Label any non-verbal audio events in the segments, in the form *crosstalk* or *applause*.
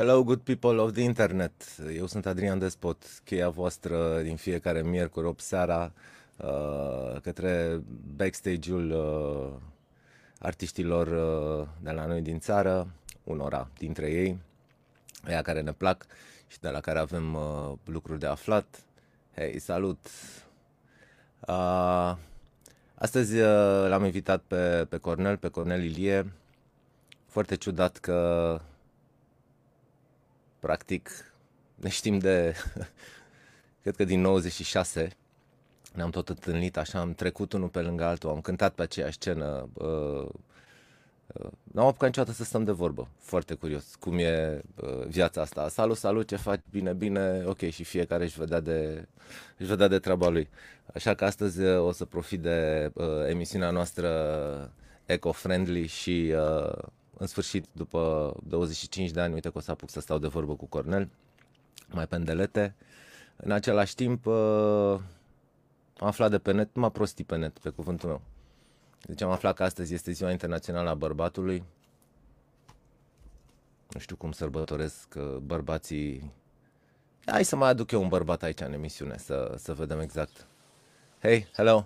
Hello, good people of the internet. Eu sunt Adrian Despot, cheia voastră din fiecare miercuri 8 seara uh, către backstage-ul uh, artiștilor uh, de la noi din țară, unora dintre ei, aia care ne plac și de la care avem uh, lucruri de aflat. Hei, salut! Uh, astăzi uh, l-am invitat pe, pe Cornel, pe Cornel Ilie. Foarte ciudat că practic ne știm de, *laughs* cred că din 96, ne-am tot întâlnit așa, am trecut unul pe lângă altul, am cântat pe aceeași scenă, uh, uh, n-am apucat niciodată să stăm de vorbă, foarte curios, cum e uh, viața asta. Salut, salut, ce faci? Bine, bine, ok, și fiecare își vedea de, își vedea de treaba lui. Așa că astăzi uh, o să profit de uh, emisiunea noastră eco-friendly și uh, în sfârșit, după 25 de ani, uite că o să apuc să stau de vorbă cu Cornel, mai pendelete. În același timp, uh, am aflat de pe net, m-a prostit pe net, pe cuvântul meu. Deci am aflat că astăzi este Ziua Internațională a Bărbatului. Nu știu cum sărbătoresc uh, bărbații. Hai să mai aduc eu un bărbat aici în emisiune, să, să vedem exact. Hei, hello!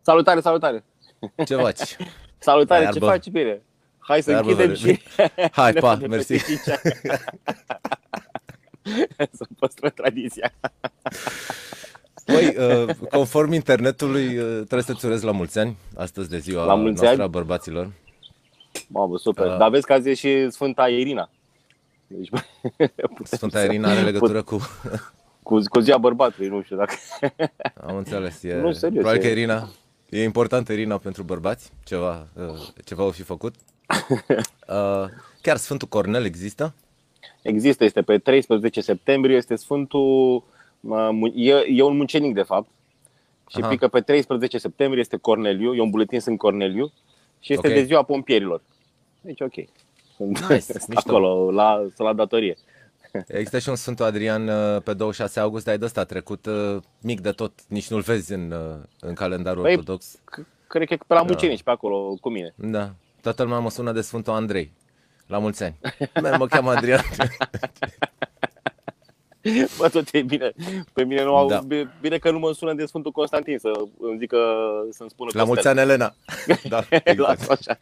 Salutare, salutare! Ce faci? *laughs* salutare, ce faci, bine? Hai să închidem și... *laughs* Hai, *laughs* pa, mersi. *laughs* să păstră tradiția. Păi, uh, conform internetului, uh, trebuie să-ți urez la mulți ani, astăzi de ziua la mulți noastră ani. a bărbaților. Mamă, super. Uh, Dar vezi că azi e și Sfânta Irina. Deci, Sfânta Irina are legătură cu... Cu, cu ziua bărbatului, nu știu dacă... Am înțeles. E... Nu, serios. Probabil că Irina... E importantă Irina pentru bărbați? Ceva, uh, ceva o fi făcut? *laughs* Uh, chiar Sfântul Cornel există? Există, este pe 13 septembrie, este Sfântul, e, e un muncenic de fapt și pică pe 13 septembrie este Corneliu, e un buletin sunt Corneliu și este okay. de ziua pompierilor. Deci ok. Sunt nice, *laughs* acolo, la, la datorie. *laughs* Există și un Sfântul Adrian uh, pe 26 august, dar ai de ăsta trecut uh, mic de tot, nici nu-l vezi în, în calendarul păi, ortodox. Cred că e pe la mucenici, da. pe acolo, cu mine. Da. Toată lumea mă sună de Sfântul Andrei. La mulți ani. Mă cheamă Adrian. *laughs* Bă, tot e bine. Pe mine nu au... Da. Bine că nu mă sună de Sfântul Constantin să îmi zică, să-mi spună La mulți ani, Elena. *laughs* Da, exact. așa.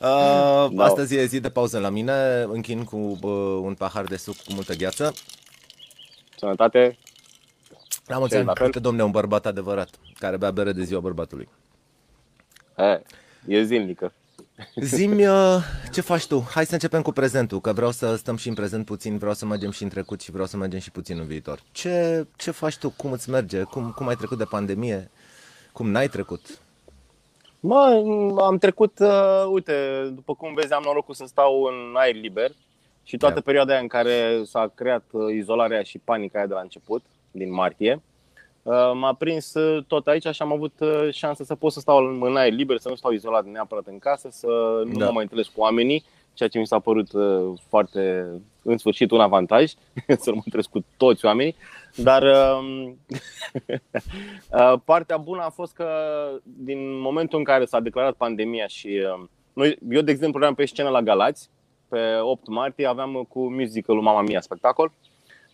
Uh, da. Astăzi e zi de pauză la mine. Închin cu uh, un pahar de suc cu multă gheață. Sănătate. La mulți ani. Uite, domne, un bărbat adevărat care bea bere de ziua bărbatului. He. E zilnică. Zimi, uh, ce faci tu? Hai să începem cu prezentul, că vreau să stăm și în prezent puțin, vreau să mergem și în trecut și vreau să mergem și puțin în viitor. Ce, ce faci tu? Cum îți merge? Cum, cum ai trecut de pandemie? Cum n-ai trecut? Mă, am trecut, uh, uite, după cum vezi, am norocul să stau în aer liber și toată yeah. perioada aia în care s-a creat uh, izolarea și panica aia de la început, din martie, Uh, m-a prins uh, tot aici și am avut uh, șansa să pot să stau în aer liber, să nu stau izolat neapărat în casă, să nu da. mă mai întâlnesc cu oamenii, ceea ce mi s-a părut foarte, în sfârșit, un avantaj, *laughs* să nu mă întâlnesc cu toți oamenii. Dar um, *laughs* partea bună a fost că din momentul în care s-a declarat pandemia și noi, eu, de exemplu, eram pe scenă la Galați, pe 8 martie aveam cu musicalul Mama Mia spectacol,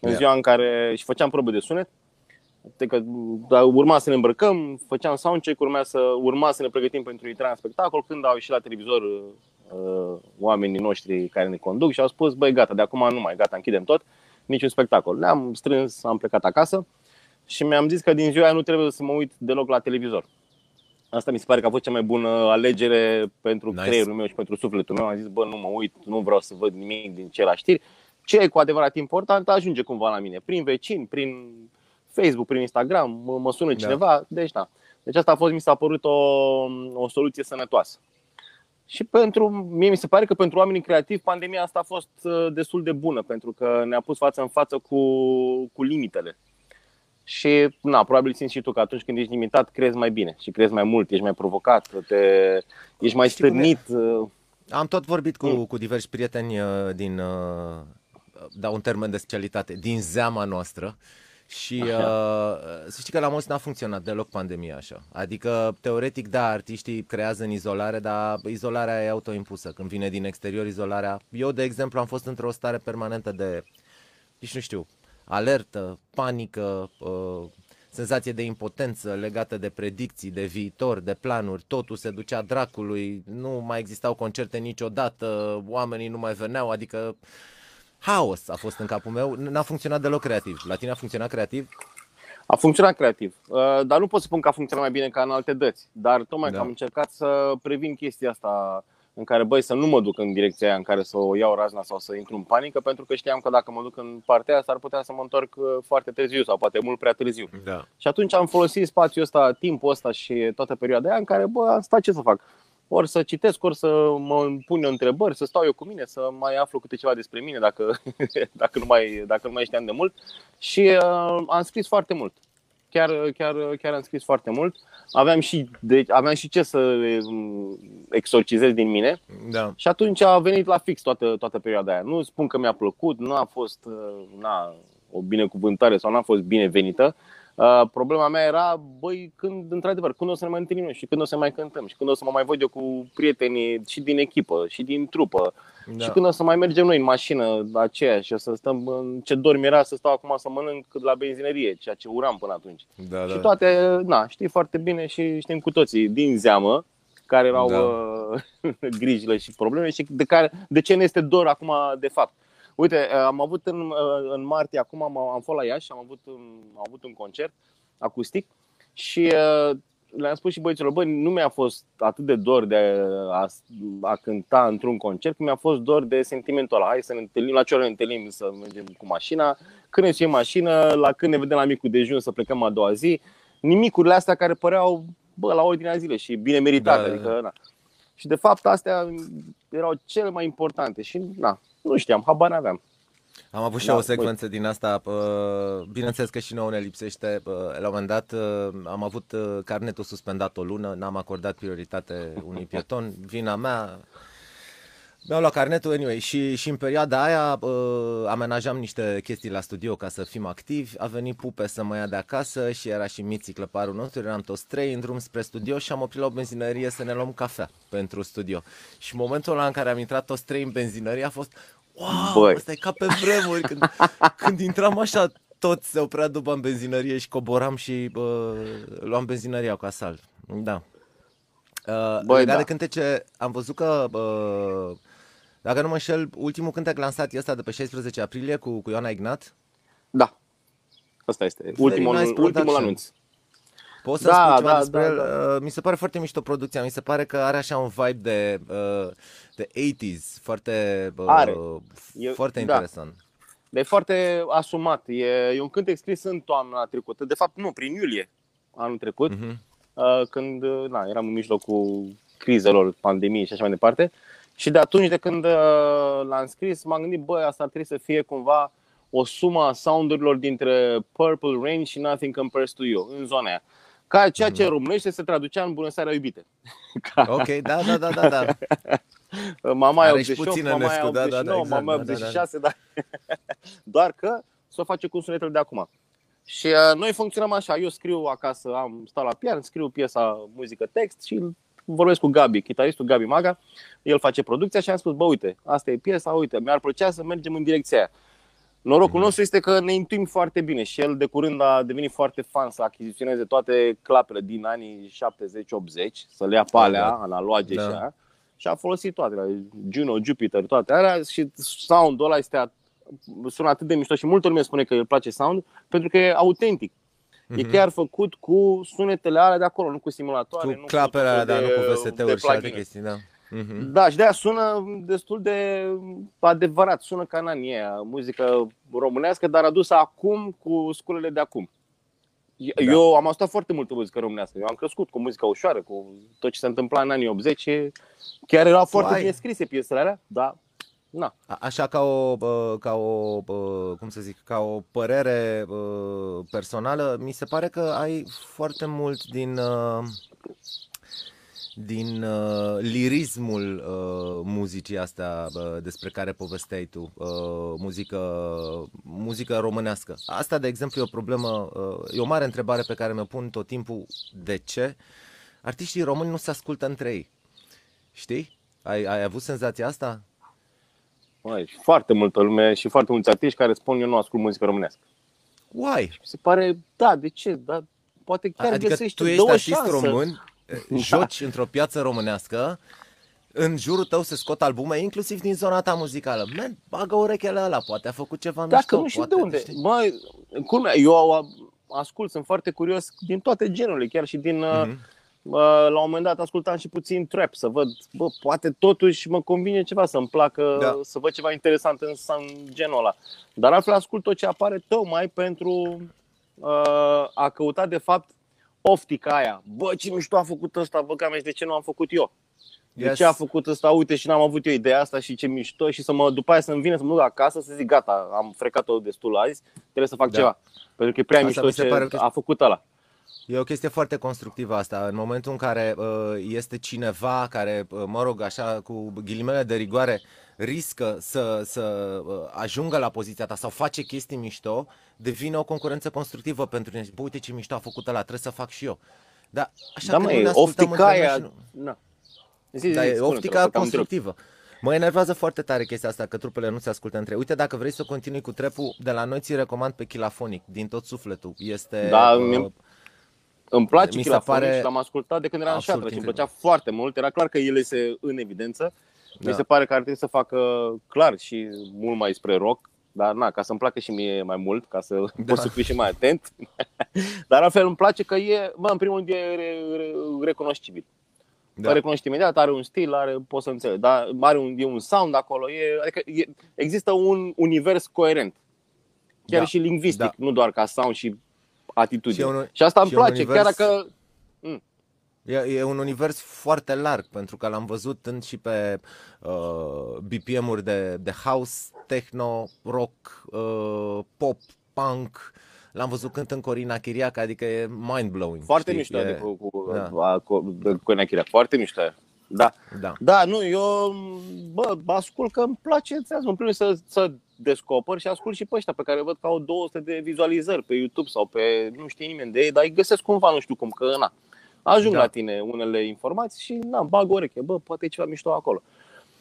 în ziua în care și făceam probe de sunet că da, urma să ne îmbrăcăm, făceam soundcheck, urma să, urma să ne pregătim pentru intrarea în spectacol, când au ieșit la televizor uh, oamenii noștri care ne conduc și au spus, băi gata, de acum nu mai, gata, închidem tot, niciun spectacol. Ne-am strâns, am plecat acasă și mi-am zis că din ziua aia nu trebuie să mă uit deloc la televizor. Asta mi se pare că a fost cea mai bună alegere pentru nice. creierul meu și pentru sufletul meu. Am zis, bă, nu mă uit, nu vreau să văd nimic din ce la știri. Ce e cu adevărat important ajunge cumva la mine, prin vecini, prin Facebook, prin Instagram, mă, mă sună da. cineva, da. deci da. Deci asta a fost, mi s-a părut o, o soluție sănătoasă. Și pentru, mie mi se pare că pentru oamenii creativi pandemia asta a fost uh, destul de bună, pentru că ne-a pus față în față cu, cu limitele. Și, na, probabil simți și tu că atunci când ești limitat, crezi mai bine și crezi mai mult, ești mai provocat, te, ești mai stârnit. Uh. Am tot vorbit cu, mm. cu diversi prieteni uh, din, dau un termen de specialitate, din zeama noastră Și uh, să știi că la mulți n-a funcționat deloc pandemia așa. Adică, teoretic, da, artiștii creează în izolare, dar izolarea e autoimpusă. Când vine din exterior izolarea... Eu, de exemplu, am fost într-o stare permanentă de, nici nu știu, alertă, panică, uh, senzație de impotență legată de predicții, de viitor, de planuri, totul se ducea dracului, nu mai existau concerte niciodată, oamenii nu mai veneau, adică haos a fost în capul meu, n-a funcționat deloc creativ. La tine a funcționat creativ? A funcționat creativ, uh, dar nu pot să spun că a funcționat mai bine ca în alte dăți, dar tocmai da. că am încercat să previn chestia asta în care, băi, să nu mă duc în direcția aia în care să o iau razna sau să intru în panică, pentru că știam că dacă mă duc în partea aia, s-ar putea să mă întorc uh, foarte târziu sau poate mult prea târziu. Da. Și atunci am folosit spațiul ăsta, timpul ăsta și toată perioada aia în care, bă, am stat ce să fac. Ori să citesc, ori să mă pun eu întrebări, să stau eu cu mine, să mai aflu câte ceva despre mine dacă, *laughs* dacă, nu, mai, dacă nu mai știam de mult. Și uh, am scris foarte mult chiar, chiar, chiar am scris foarte mult. Aveam și, de, aveam și ce să mm, exorcizez din mine. Da. Și atunci a venit la fix toată, toată perioada aia. Nu spun că mi-a plăcut, nu a fost uh, na, o binecuvântare sau nu a fost binevenită. Uh, problema mea era, băi, când, într-adevăr, când o să ne mai întâlnim și când o să mai cântăm și când o să mă mai văd eu cu prietenii și din echipă și din trupă da. Și când o să mai mergem noi în mașină aceea și o să stăm, în ce dorm era să stau acum să mănânc la benzinărie, ceea ce uram până atunci. Da, și da. toate, na, știi foarte bine și știm cu toții din zeamă care erau da. uh, *laughs* grijile și probleme și de, care, de ce ne este dor acum de fapt. Uite, uh, am avut în, uh, în martie, acum am, am fost la Iași, am avut, am avut un concert acustic și uh, le-am spus și băieților, băi, nu mi-a fost atât de dor de a, a cânta într-un concert, mi-a fost dor de sentimentul ăla. Hai să ne întâlnim, la ce oră ne întâlnim să mergem cu mașina, când ne suim mașină, la când ne vedem la micul dejun să plecăm a doua zi. Nimicurile astea care păreau, bă, la ordinea zile și bine meritate. Da, adică, na. Și de fapt astea erau cele mai importante și na, nu știam, habar n-aveam. Am avut și da, o secvență din asta, bineînțeles că și nouă ne lipsește. La un moment dat am avut carnetul suspendat o lună, n-am acordat prioritate unui pieton, vina mea, mi-au luat carnetul anyway și, și în perioada aia uh, amenajam niște chestii la studio ca să fim activi. A venit Pupe să mă ia de acasă și era și Miții, clăparul nostru, eram toți trei în drum spre studio și am oprit la o benzinărie să ne luăm cafea pentru studio. Și în momentul ăla în care am intrat toți trei în benzinărie a fost Wow, Băi. asta e ca pe vremuri când, *laughs* când intram așa toți se oprea după în benzinărie și coboram și uh, luam benzinăria cu asalt. Da. Uh, Băi, da. de cântece, am văzut că, uh, dacă nu mă înșel, ultimul cântec lansat este de pe 16 aprilie cu, cu Ioana Ignat. Da, asta este. Ultimul, nice ultimul anunț. Poți să da, spui ceva da, despre da, el? Da. Uh, mi se pare foarte mișto producția, mi se pare că are așa un vibe de, uh, de 80s, foarte, uh, are. E, foarte da. interesant. E foarte asumat. E, e un cântec scris în toamna trecută, de fapt nu, prin iulie anul trecut, uh-huh. uh, când na, eram în mijlocul crizelor, pandemiei și așa mai departe. Și de atunci, de când uh, l-am scris, m-am gândit, băi, asta ar trebui să fie cumva o sumă a soundurilor dintre Purple Rain și Nothing Compares to You, în zona aia. Ca ceea ce în românește se traducea în Bună seara iubite. *laughs* Ca... Ok, da, da, da, da. da. *laughs* mama e 88, mama e 89, da, da, da, exact, mama e 86, da, da, da. dar *laughs* doar că să o face cu sunetul de acum. Și uh, noi funcționăm așa, eu scriu acasă, am stau la pian, scriu piesa muzică text și vorbesc cu Gabi, chitaristul Gabi Maga, el face producția și am spus, bă, uite, asta e piesa, uite, mi-ar plăcea să mergem în direcția aia. Norocul nostru este că ne intuim foarte bine și el de curând a devenit foarte fan să achiziționeze toate clapele din anii 70-80, să le ia pe alea, da. analoage da. și aia. Și a folosit toate, Juno, Jupiter, toate alea și sound-ul ăla este sună atât de mișto și multă lume spune că îl place sound pentru că e autentic. Mm-hmm. E mhm. chiar făcut cu sunetele alea de acolo, nu cu simulatoare. Cu clapele alea, dar nu cu VST-uri și alte chestii, da. Uh-huh. Da, și de aia sună destul de adevărat, sună ca în anii aia, muzică românească, dar adusă acum cu sculele de acum. Da. Eu am ascultat foarte multă muzică românească. Eu am crescut cu muzica ușoară, cu tot ce se întâmpla în anii 80. Chiar erau foarte bine scrise piesele alea, da. Na. Așa ca o, ca o, cum să zic, ca o părere personală, mi se pare că ai foarte mult din din uh, lirismul uh, muzicii astea uh, despre care povesteai tu, uh, muzică, muzică românească. Asta, de exemplu, e o problemă, uh, e o mare întrebare pe care mi-o pun tot timpul. De ce artiștii români nu se ascultă între ei? Știi? Ai, ai avut senzația asta? Mai, foarte multă lume și foarte mulți artiști care spun eu nu ascult muzică românească. Why? Mi se pare, da, de ce? Da, poate chiar adică găsești tu ești două artist șanse. român, *laughs* joci într-o piață românească, în jurul tău se scot albume, inclusiv din zona ta muzicală. Man, bagă urechele ăla, poate a făcut ceva Dacă mișto. nu știu poate, de unde. știi? Bă, cum, eu ascult, sunt foarte curios din toate genurile, chiar și din... Mhm. Mm-hmm. La un moment dat ascultam și puțin trap, să văd, bă, poate totuși mă convine ceva, să-mi placă, Da. da. să văd ceva interesant în, în genul ăla. Dar altfel ascult tot ce apare tocmai pentru uh, a căuta de fapt oftica aia. Bă, ce mișto a făcut ăsta, bă, cam de ce nu am făcut eu? De Yes. ce a făcut ăsta? Uite și n-am avut eu ideea asta și ce mișto și să mă, după aia să-mi vină să mă duc acasă să zic gata, am frecat-o destul azi, trebuie să fac Da. ceva. Pentru că e prea Asta mișto mi se ce pare că- a făcut ăla. E o chestie foarte constructivă asta. În momentul în care uh, este cineva care, uh, mă rog, așa, cu ghilimele de rigoare, riscă să, să uh, ajungă la poziția ta sau face chestii mișto, devine o concurență constructivă pentru tine. Bă, uite ce mișto a făcut ăla, trebuie să fac și eu. Da, așa Da, că mă, nu ne e ascultăm oftica între noi aia... și nu- Na. Zi, zi, Da, e spune-te, optica rog, că am constructivă. Mă enervează foarte tare chestia asta, că trupele nu se ascultă între ei. Uite, dacă vrei să continui cu trepul, de la noi ți recomand pe Chilafonic, din tot sufletul. Este... Da, uh, mie- Îmi place Mi se Chilafonic pare și l-am ascultat de când eram în absolut șatră și îmi incredibil. plăcea foarte mult. Era clar că el este în evidență. Da. Mi se pare că ar trebui să facă clar și mult mai spre rock. Dar na, ca să-mi placă și mie mai mult, ca să Da. pot să fiu și mai atent. *laughs* Dar altfel îmi place că e, bă, în primul rând e re, re, recunoscibil. Da. da. recunoști imediat, are un stil, are, poți să înțelegi, dar are un, e un sound acolo, e, adică e, există un univers coerent. Chiar Da. și lingvistic, Da. nu doar ca sound și atitudine. Și e un- și asta îmi și e un place, chiar univers- dacă E, e un univers foarte larg, pentru că l-am văzut în și pe uh, BPM-uri de, de house, techno, rock, uh, pop, punk. L-am văzut cântând Corina Chiriac, adică e mind-blowing. Foarte știi? mișto e, adică, cu, cu, da. da. cu, cu Coina Chiriac, foarte mișto. e. Da. Da. Da, nu, eu bă, ascult că îmi place, înțeles, în primul rând să, să descoper și ascult și pe ăștia pe care văd că au 200 de vizualizări pe YouTube sau pe nu știe nimeni de ei, dar îi găsesc cumva, nu știu cum, că na. Ajung Da. da. la tine unele informații și na, bag o ureche, bă, poate e ceva mișto acolo.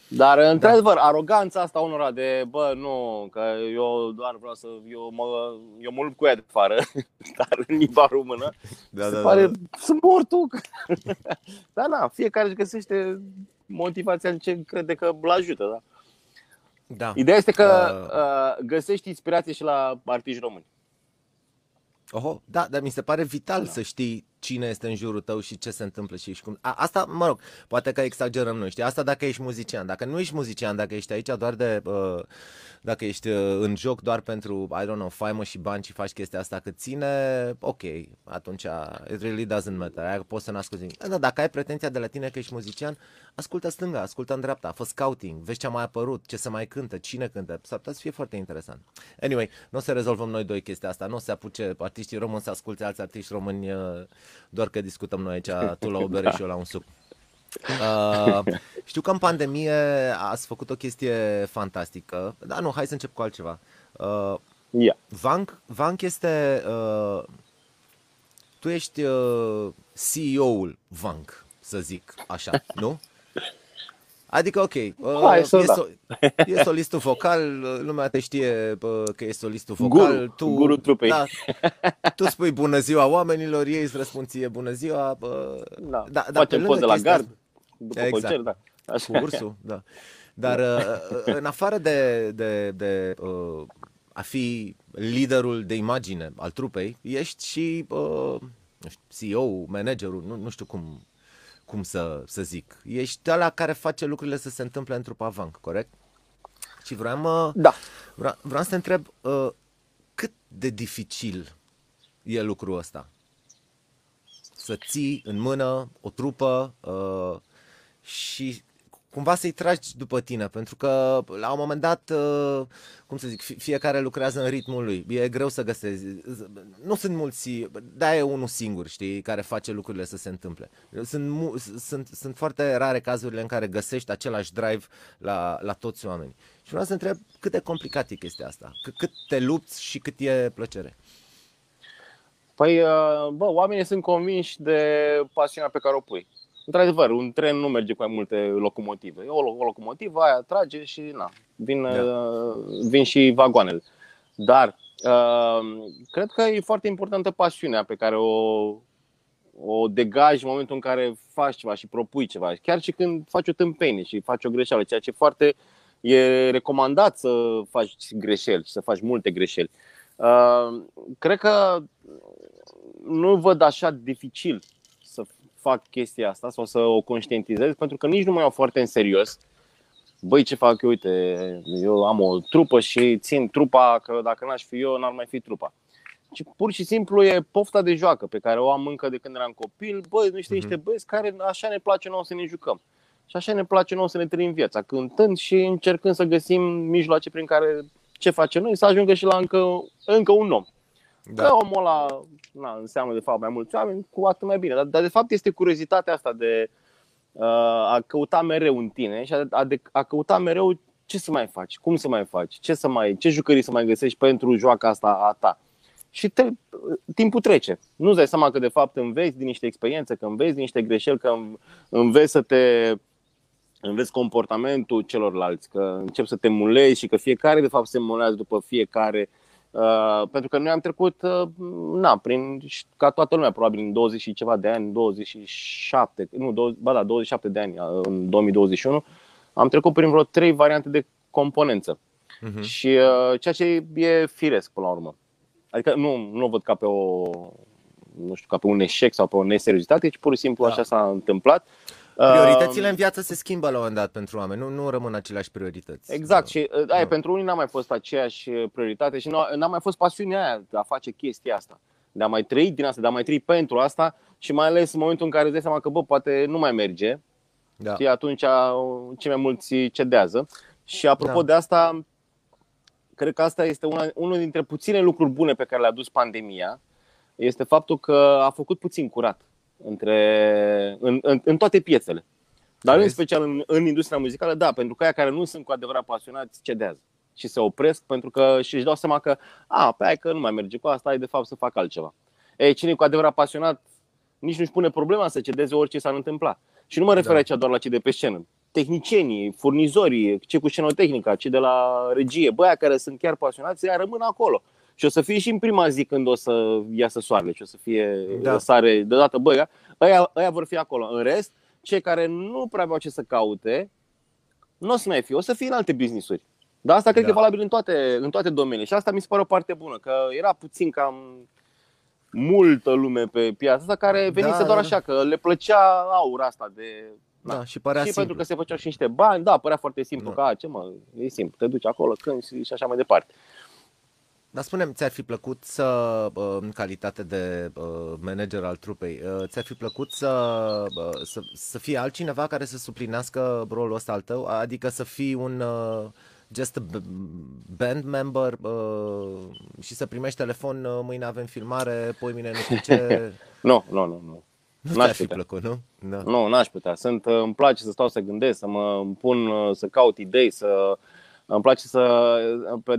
Dar, într-adevăr, aroganța asta unora de, bă, nu, că eu doar vreau să, eu mă, eu mă lupt cu ea de afară, *laughs* dar în limba română, Da, se da, pare, da, sunt mortul. *laughs* Dar na, fiecare își găsește motivația în ce crede că îl ajută. Da? Da. Ideea este că Uh. uh, găsești inspirație și la artiști români. Oho, da, dar mi se pare vital da. să știi cine este în jurul tău și ce se întâmplă și, și cum. A, asta, mă rog, poate că exagerăm noi, știi? Asta dacă ești muzician. Dacă nu ești muzician, dacă ești aici doar de. Uh, dacă ești uh, în joc doar pentru, I don't know, faimă și bani și faci chestia asta cât ține, ok, atunci it really doesn't matter. Aia poți să nu asculti nimic. Dar dacă ai pretenția de la tine că ești muzician, ascultă stânga, ascultă în dreapta, fă scouting, vezi ce a mai apărut, ce se mai cântă, cine cântă. S-ar putea să fie foarte interesant. Anyway, nu o să rezolvăm noi doi chestia asta, nu o să se apuce artiștii români să asculte alți artiști români uh, doar că discutăm noi aici, *laughs* tu la o bere și eu la un suc. Uh, știu că în pandemie ați făcut o chestie fantastică, dar nu, hai să încep cu altceva. Uh, Ia. Vank, Vank este. Uh, tu ești uh, CEO-ul Vank, să zic așa, nu? *laughs* Adică, ok, uh, Hai să e, da. so, e solistul vocal, uh, lumea te știe uh, că e solistul vocal. Guru, tu, guru trupei. Da, tu spui bună ziua oamenilor, ei îți răspund ție bună ziua. Uh, Da. da, da, pe Facem lângă poze la chestia gard, după Exact. concert, da. Așa. cu ursul, da. Dar uh, în afară de, de, de uh, a fi liderul de imagine al trupei, ești și uh, nu știu, CEO, managerul, nu, nu știu cum, cum să, să zic. Ești ăla care face lucrurile să se întâmple în trupa Vanc, corect? Și vreau, uh, Da. vreau, vreau să te întreb uh, cât de dificil e lucrul ăsta? Să ții în mână o trupă uh, și cumva să-i tragi după tine, pentru că la un moment dat, uh, cum să zic, fiecare lucrează în ritmul lui. E greu să găsezi. Nu sunt mulți, da, e unul singur, știi, care face lucrurile să se întâmple. Sunt, sunt, sunt foarte rare cazurile în care găsești același drive la, la toți oamenii. Și vreau să întreb cât de complicat e chestia asta, cât te lupți și cât e plăcere. Păi, uh, bă, oamenii sunt convinși de pasiunea pe care o pui. Într-adevăr, un tren nu merge cu mai multe locomotive. O, o locomotivă, aia trage și na, vin, da. uh, vin și vagoanele. Dar uh, cred că e foarte importantă pasiunea pe care o, o degaji în momentul în care faci ceva și propui ceva. Chiar și când faci o tâmpenie și faci o greșeală, ceea ce foarte e recomandat să faci greșeli și să faci multe greșeli. Uh, cred că nu văd așa dificil să fac chestia asta sau să o conștientizez, pentru că nici nu mai iau foarte în serios. Băi, ce fac eu? Uite, eu am o trupă și țin trupa, că dacă n-aș fi eu, n-ar mai fi trupa. Și pur și simplu e pofta de joacă pe care o am încă de când eram copil. Băi, nu știu, niște băieți care așa ne place nouă să ne jucăm. Și așa ne place nouă să ne trăim viața, cântând și încercând să găsim mijloace prin care ce facem noi, să ajungă și la încă, încă un om. Da. Că omul ăla na, înseamnă de fapt mai mulți oameni, cu atât mai bine. Dar, dar de fapt este curiozitatea asta de uh, a căuta mereu în tine și a, a, de, a căuta mereu ce să mai faci, cum să mai faci, ce, să mai, ce jucării să mai găsești pentru joaca asta a ta. Și te, timpul trece. Nu-ți dai seama că de fapt înveți din niște experiențe, că înveți din niște greșeli, că înveți să te înveți comportamentul celorlalți, că începi să te mulezi și că fiecare de fapt se mulează după fiecare uh, Uh, pentru că noi am trecut, uh, na, prin, ca toată lumea, probabil în 20 și ceva de ani, 27, nu, 20, ba da, 27 de ani, uh, în 2021, am trecut prin vreo trei variante de componență. Uh-huh. Și uh, ceea ce e firesc până la urmă. Adică nu, nu o văd ca pe o nu știu, ca pe un eșec sau pe o neseriozitate, ci pur și simplu da. așa s-a întâmpplat. Prioritățile în viață se schimbă la un moment dat pentru oameni, nu, nu rămân aceleași priorități. Exact, și uh, aia, pentru unii n-a mai fost aceeași prioritate și n-a mai fost pasiunea aia de a face chestia asta, de a mai trăi din asta, de a mai trăi pentru asta și mai ales în momentul în care îți dai seama că, bă, poate nu mai merge, da. și atunci uh, cei mai mulți cedează. Și apropo da. de asta, cred că asta este una, unul dintre puține lucruri bune pe care le-a dus pandemia, este faptul că a făcut puțin curat între, în, în, în toate piețele. Dar în special în, în industria muzicală, da, pentru că aia care nu sunt cu adevărat pasionați cedează și se opresc pentru că și își dau seama că, a, pe aia că nu mai merge cu asta, ai de fapt să fac altceva. Ei, cine e cu adevărat pasionat nici nu-și pune problema să cedeze orice s-ar întâmpla. Și nu mă refer da. aici doar la cei de pe scenă. Tehnicienii, furnizorii, cei cu scenotehnica, cei de la regie, băia care sunt chiar pasionați, ea rămân acolo. Și o să fie și în prima zi când o să iasă soarele și o să fie da. sare deodată băia, ăia, ăia vor fi acolo. În rest, cei care nu prea aveau ce să caute, nu o să mai fie, o să fie în alte business-uri. Dar asta cred da. că e valabil în toate, în toate domeniile. Și asta mi se pare o parte bună, că era puțin cam multă lume pe piața asta care venise da, doar așa, că le plăcea aura asta de... Da, da și părea și simplu. pentru că se făceau și niște bani, da, părea foarte simplu, da. că a, ce mă, e simplu, te duci acolo, când și așa mai departe. Dar spunem, ți-ar fi plăcut să, în calitate de manager al trupei, ți-ar fi plăcut să, să, să fie altcineva care să suplinească rolul ăsta al tău? Adică să fii un just a band member și să primești telefon, mâine avem filmare, poi mine nu știu ce... *laughs* nu, nu, nu, nu. Nu n-aș fi putea. plăcut, nu? Da. Nu, n-aș putea. Sunt, îmi place să stau să gândesc, să mă pun, să caut idei, să îmi place să, pe,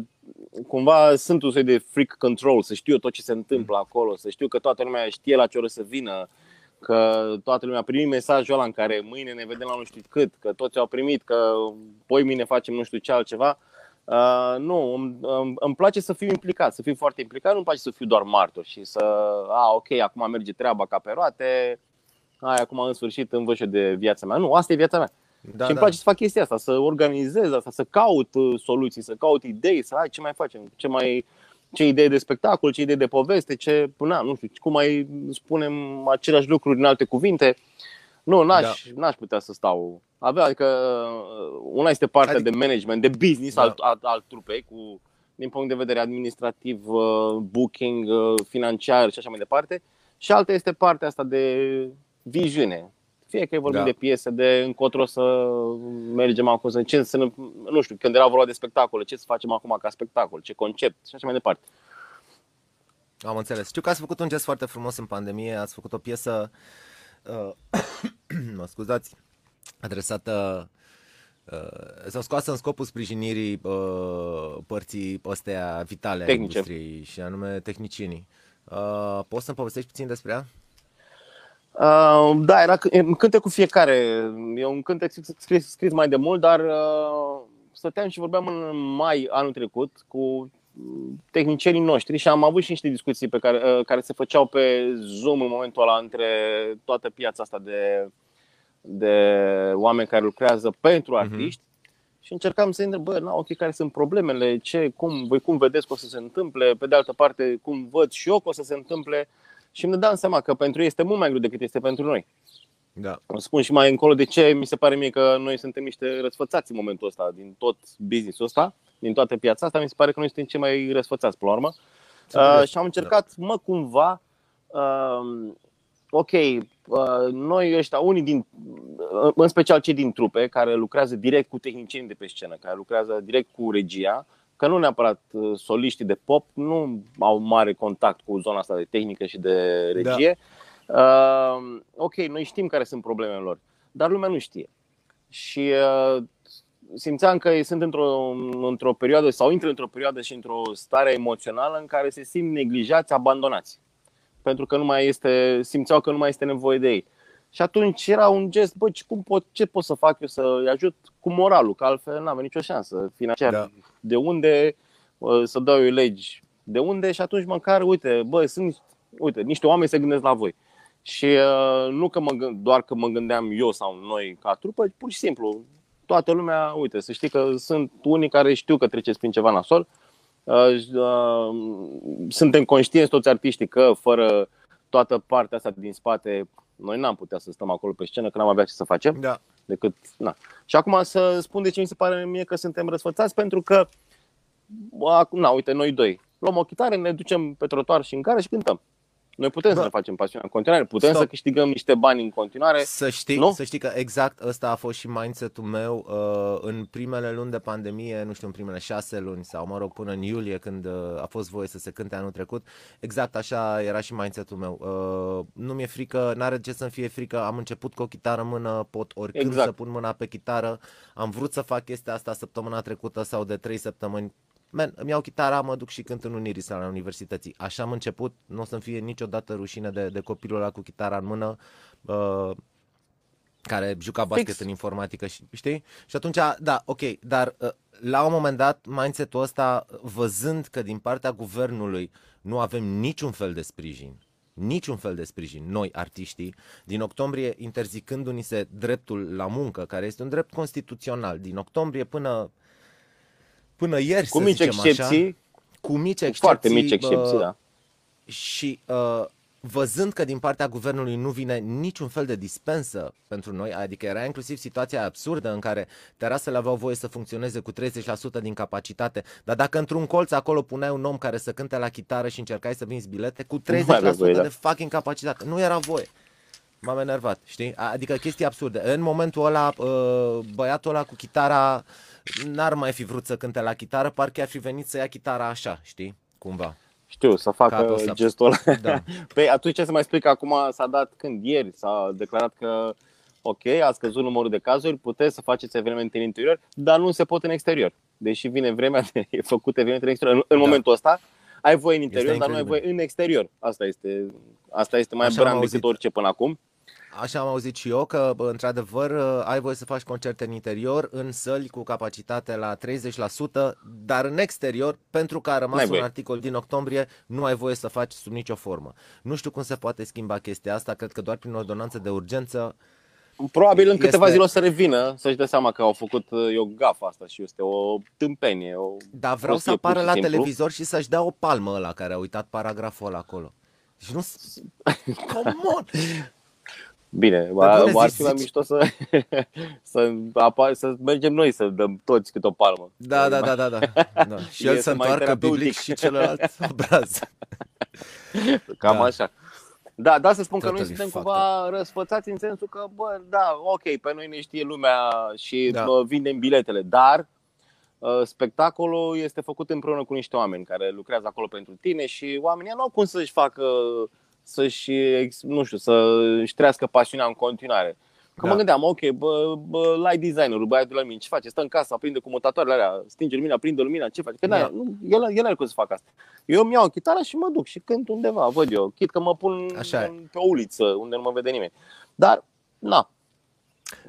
cumva sunt un soi de freak control, să știu tot ce se întâmplă acolo, să știu că toată lumea știe la ce oră să vină, că toată lumea a primit mesajul ăla în care mâine ne vedem la nu știu cât, că toți au primit, că poi mine facem nu știu ce altceva. Uh, nu, îmi, îmi place să fiu implicat, să fiu foarte implicat, nu-mi place să fiu doar martor și să, a, ok, acum merge treaba ca pe roate, hai, acum în sfârșit învăț eu de viața mea. Nu, asta e viața mea. Da, și îmi da. place să fac chestia asta, să organizez asta, să caut uh, soluții, să caut idei, să hai ce mai facem, ce mai ce idei de spectacol, ce idei de poveste, ce, na, nu știu, cum mai spunem aceleași lucruri în alte cuvinte. Nu, n-aș, da. n-aș putea să stau. Avea, adică uh, una este partea adică, de management, de business da. al, al, al trupei, cu, din punct de vedere administrativ, uh, booking, financiar și așa mai departe. Și alta este partea asta de viziune, Fie că e vorbim da. de piese, de încotro să mergem acum, să, ce, să, nu știu, când era vorba de spectacole, ce să facem acum ca spectacol, ce concept și așa mai departe. Am înțeles. Știu că ați făcut un gest foarte frumos în pandemie, ați făcut o piesă, uh, *coughs* mă scuzați, adresată uh, sau scoasă în scopul sprijinirii uh, părții astea vitale a industriei și anume tehnicienii. Uh, poți să-mi povestești puțin despre ea? Uh, da, era un cântec cu fiecare. E un cântec scris, scris mai de mult, dar uh, stăteam și vorbeam în mai anul trecut cu tehnicienii noștri și am avut și niște discuții pe care, uh, care se făceau pe Zoom în momentul ăla între toată piața asta de, de oameni care lucrează pentru mhm. artiști uh-huh. și încercam să întreb, bă, na, ok, care sunt problemele, ce, cum, voi cum vedeți că o să se întâmple, pe de altă parte, cum văd și eu că o să se întâmple și îmi dădeam seama că pentru ei este mult mai greu decât este pentru noi. Da. O spun și mai încolo de ce mi se pare mie că noi suntem niște răsfățați în momentul ăsta din tot business-ul ăsta din toată piața asta, mi se pare că noi suntem cei mai răsfățați până la urmă. Uh, și am încercat, da. mă, cumva, uh, ok, uh, noi ăștia, unii din, uh, în special cei din trupe, care lucrează direct cu tehnicieni de pe scenă, care lucrează direct cu regia, că nu neapărat uh, soliștii de pop nu au mare contact cu zona asta de tehnică și de regie. Da. Uh, ok, noi știm care sunt problemele lor, dar lumea nu știe. Și uh, simțeam că sunt într-o, într-o perioadă sau intră într-o perioadă și într-o stare emoțională în care se simt neglijați, abandonați. Pentru că nu mai este, simțeau că nu mai este nevoie de ei. Și atunci era un gest, bă, cum pot, ce pot să fac eu să-i ajut cu moralul, că altfel n-am nicio șansă financiar. Da. De unde să dau eu legi? De unde? Și atunci măcar, uite, bă, sunt uite, niște oameni se gândesc la voi. Și uh, nu că mă, doar că mă gândeam eu sau noi ca trupă, pur și simplu toată lumea, uite, să știi că sunt unii care știu că treceți prin ceva nasol. Uh, uh, suntem conștienți toți artiștii că fără toată partea asta din spate, noi n-am putea să stăm acolo pe scenă, că n-am avea ce să facem. Da. Decât, na. Și acum să spun de ce mi se pare mie că suntem răsfățați, pentru că, na, uite, noi doi, luăm o chitară, ne ducem pe trotuar și în care și cântăm. Noi putem da. să ne facem pasiunea în continuare, putem Stop. să câștigăm niște bani în continuare. Să știi, nu? să știi că exact ăsta a fost și mindset-ul meu uh, în primele luni de pandemie, nu știu, în primele șase luni sau, mă rog, până în iulie când uh, a fost voie să se cânte anul trecut. Exact așa era și mindset-ul meu. Uh, nu mi-e frică, n-are ce să-mi fie frică, am început cu o chitară în mână, pot oricând exact. să pun mâna pe chitară. Am vrut să fac chestia asta săptămâna trecută sau de trei săptămâni man, îmi iau chitara, mă duc și cânt în Uniris la universității. Așa am început, nu o să-mi fie niciodată rușine de, de copilul ăla cu chitara în mână, uh, care juca basket Fix. în informatică, și, știi? Și atunci, da, ok, dar uh, la un moment dat, mindset-ul ăsta, văzând că din partea guvernului nu avem niciun fel de sprijin, niciun fel de sprijin, noi, artiștii, din octombrie interzicându-ni se dreptul la muncă, care este un drept constituțional, din octombrie până până ieri, cu mici excepții, așa, cu mici excepții, foarte mici excepții, da. Și uh, văzând că din partea guvernului nu vine niciun fel de dispensă pentru noi, adică era inclusiv situația absurdă în care terasele aveau voie să funcționeze cu 30% din capacitate, dar dacă într-un colț acolo puneai un om care să cânte la chitară și încercai să vinzi bilete cu 30% voie, da. de fucking capacitate, nu era voie. M-am enervat, știi? Adică chestii absurde. În momentul ăla, uh, băiatul ăla cu chitara n-ar mai fi vrut să cânte la chitară, parcă ar fi venit să ia chitara așa, știi? Cumva. Știu, să facă să... gestul ăla. Da. *laughs* Păi atunci ce să mai spui că acum s-a dat când ieri s-a declarat că ok, a scăzut numărul de cazuri, puteți să faceți evenimente în interior, dar nu se pot în exterior. Deși vine vremea de *laughs* făcut evenimente în exterior. În, în da. momentul ăsta ai voie în interior, dar nu ai voie în exterior. Asta este, asta este mai brand decât orice până acum. Așa am auzit și eu că, într-adevăr, ai voie să faci concerte în interior, în săli cu capacitate la 30%, dar în exterior, pentru că a rămas un articol din octombrie, nu ai voie să faci sub nicio formă. Nu știu cum se poate schimba chestia asta, cred că doar prin ordonanță de urgență. Probabil în câteva este... zile o să revină, să-și dea seama că au făcut e o gafă asta și este o tâmpenie. O da, vreau să apară la simplu. televizor și să-și dea o palmă ăla care a uitat paragraful ăla acolo. Și nu... *laughs* Come on! Bine, ar, ar fi mai mișto să, *laughs* să, apar, să mergem noi să dăm toți câte o palmă. Da, da, da, da, da. *laughs* da. Și el să întoarcă biblic și celălalt obraz. Cam da. așa. Da, da, să spun că Totally noi suntem fucked cumva răsfățați în sensul că, bă, da, ok, pe noi ne știe lumea și Da. da. vindem biletele, dar uh, spectacolul este făcut împreună cu niște oameni care lucrează acolo pentru tine și oamenii nu au cum să-și facă, să-și, ex- nu știu, să-și trăiască pasiunea în continuare. Că Da. mă gândeam, ok, bă, bă light designerul, băiatul de la mine, ce face? Stă în casă, aprinde cu mutatoarele alea, stinge lumina, aprinde lumina, ce face? Că Da. da. nu, el, el are cum să facă asta. Eu îmi iau o chitară și mă duc și cânt undeva, văd eu. Chit că mă pun Așa e. în, pe o uliță unde nu mă vede nimeni. Dar, na,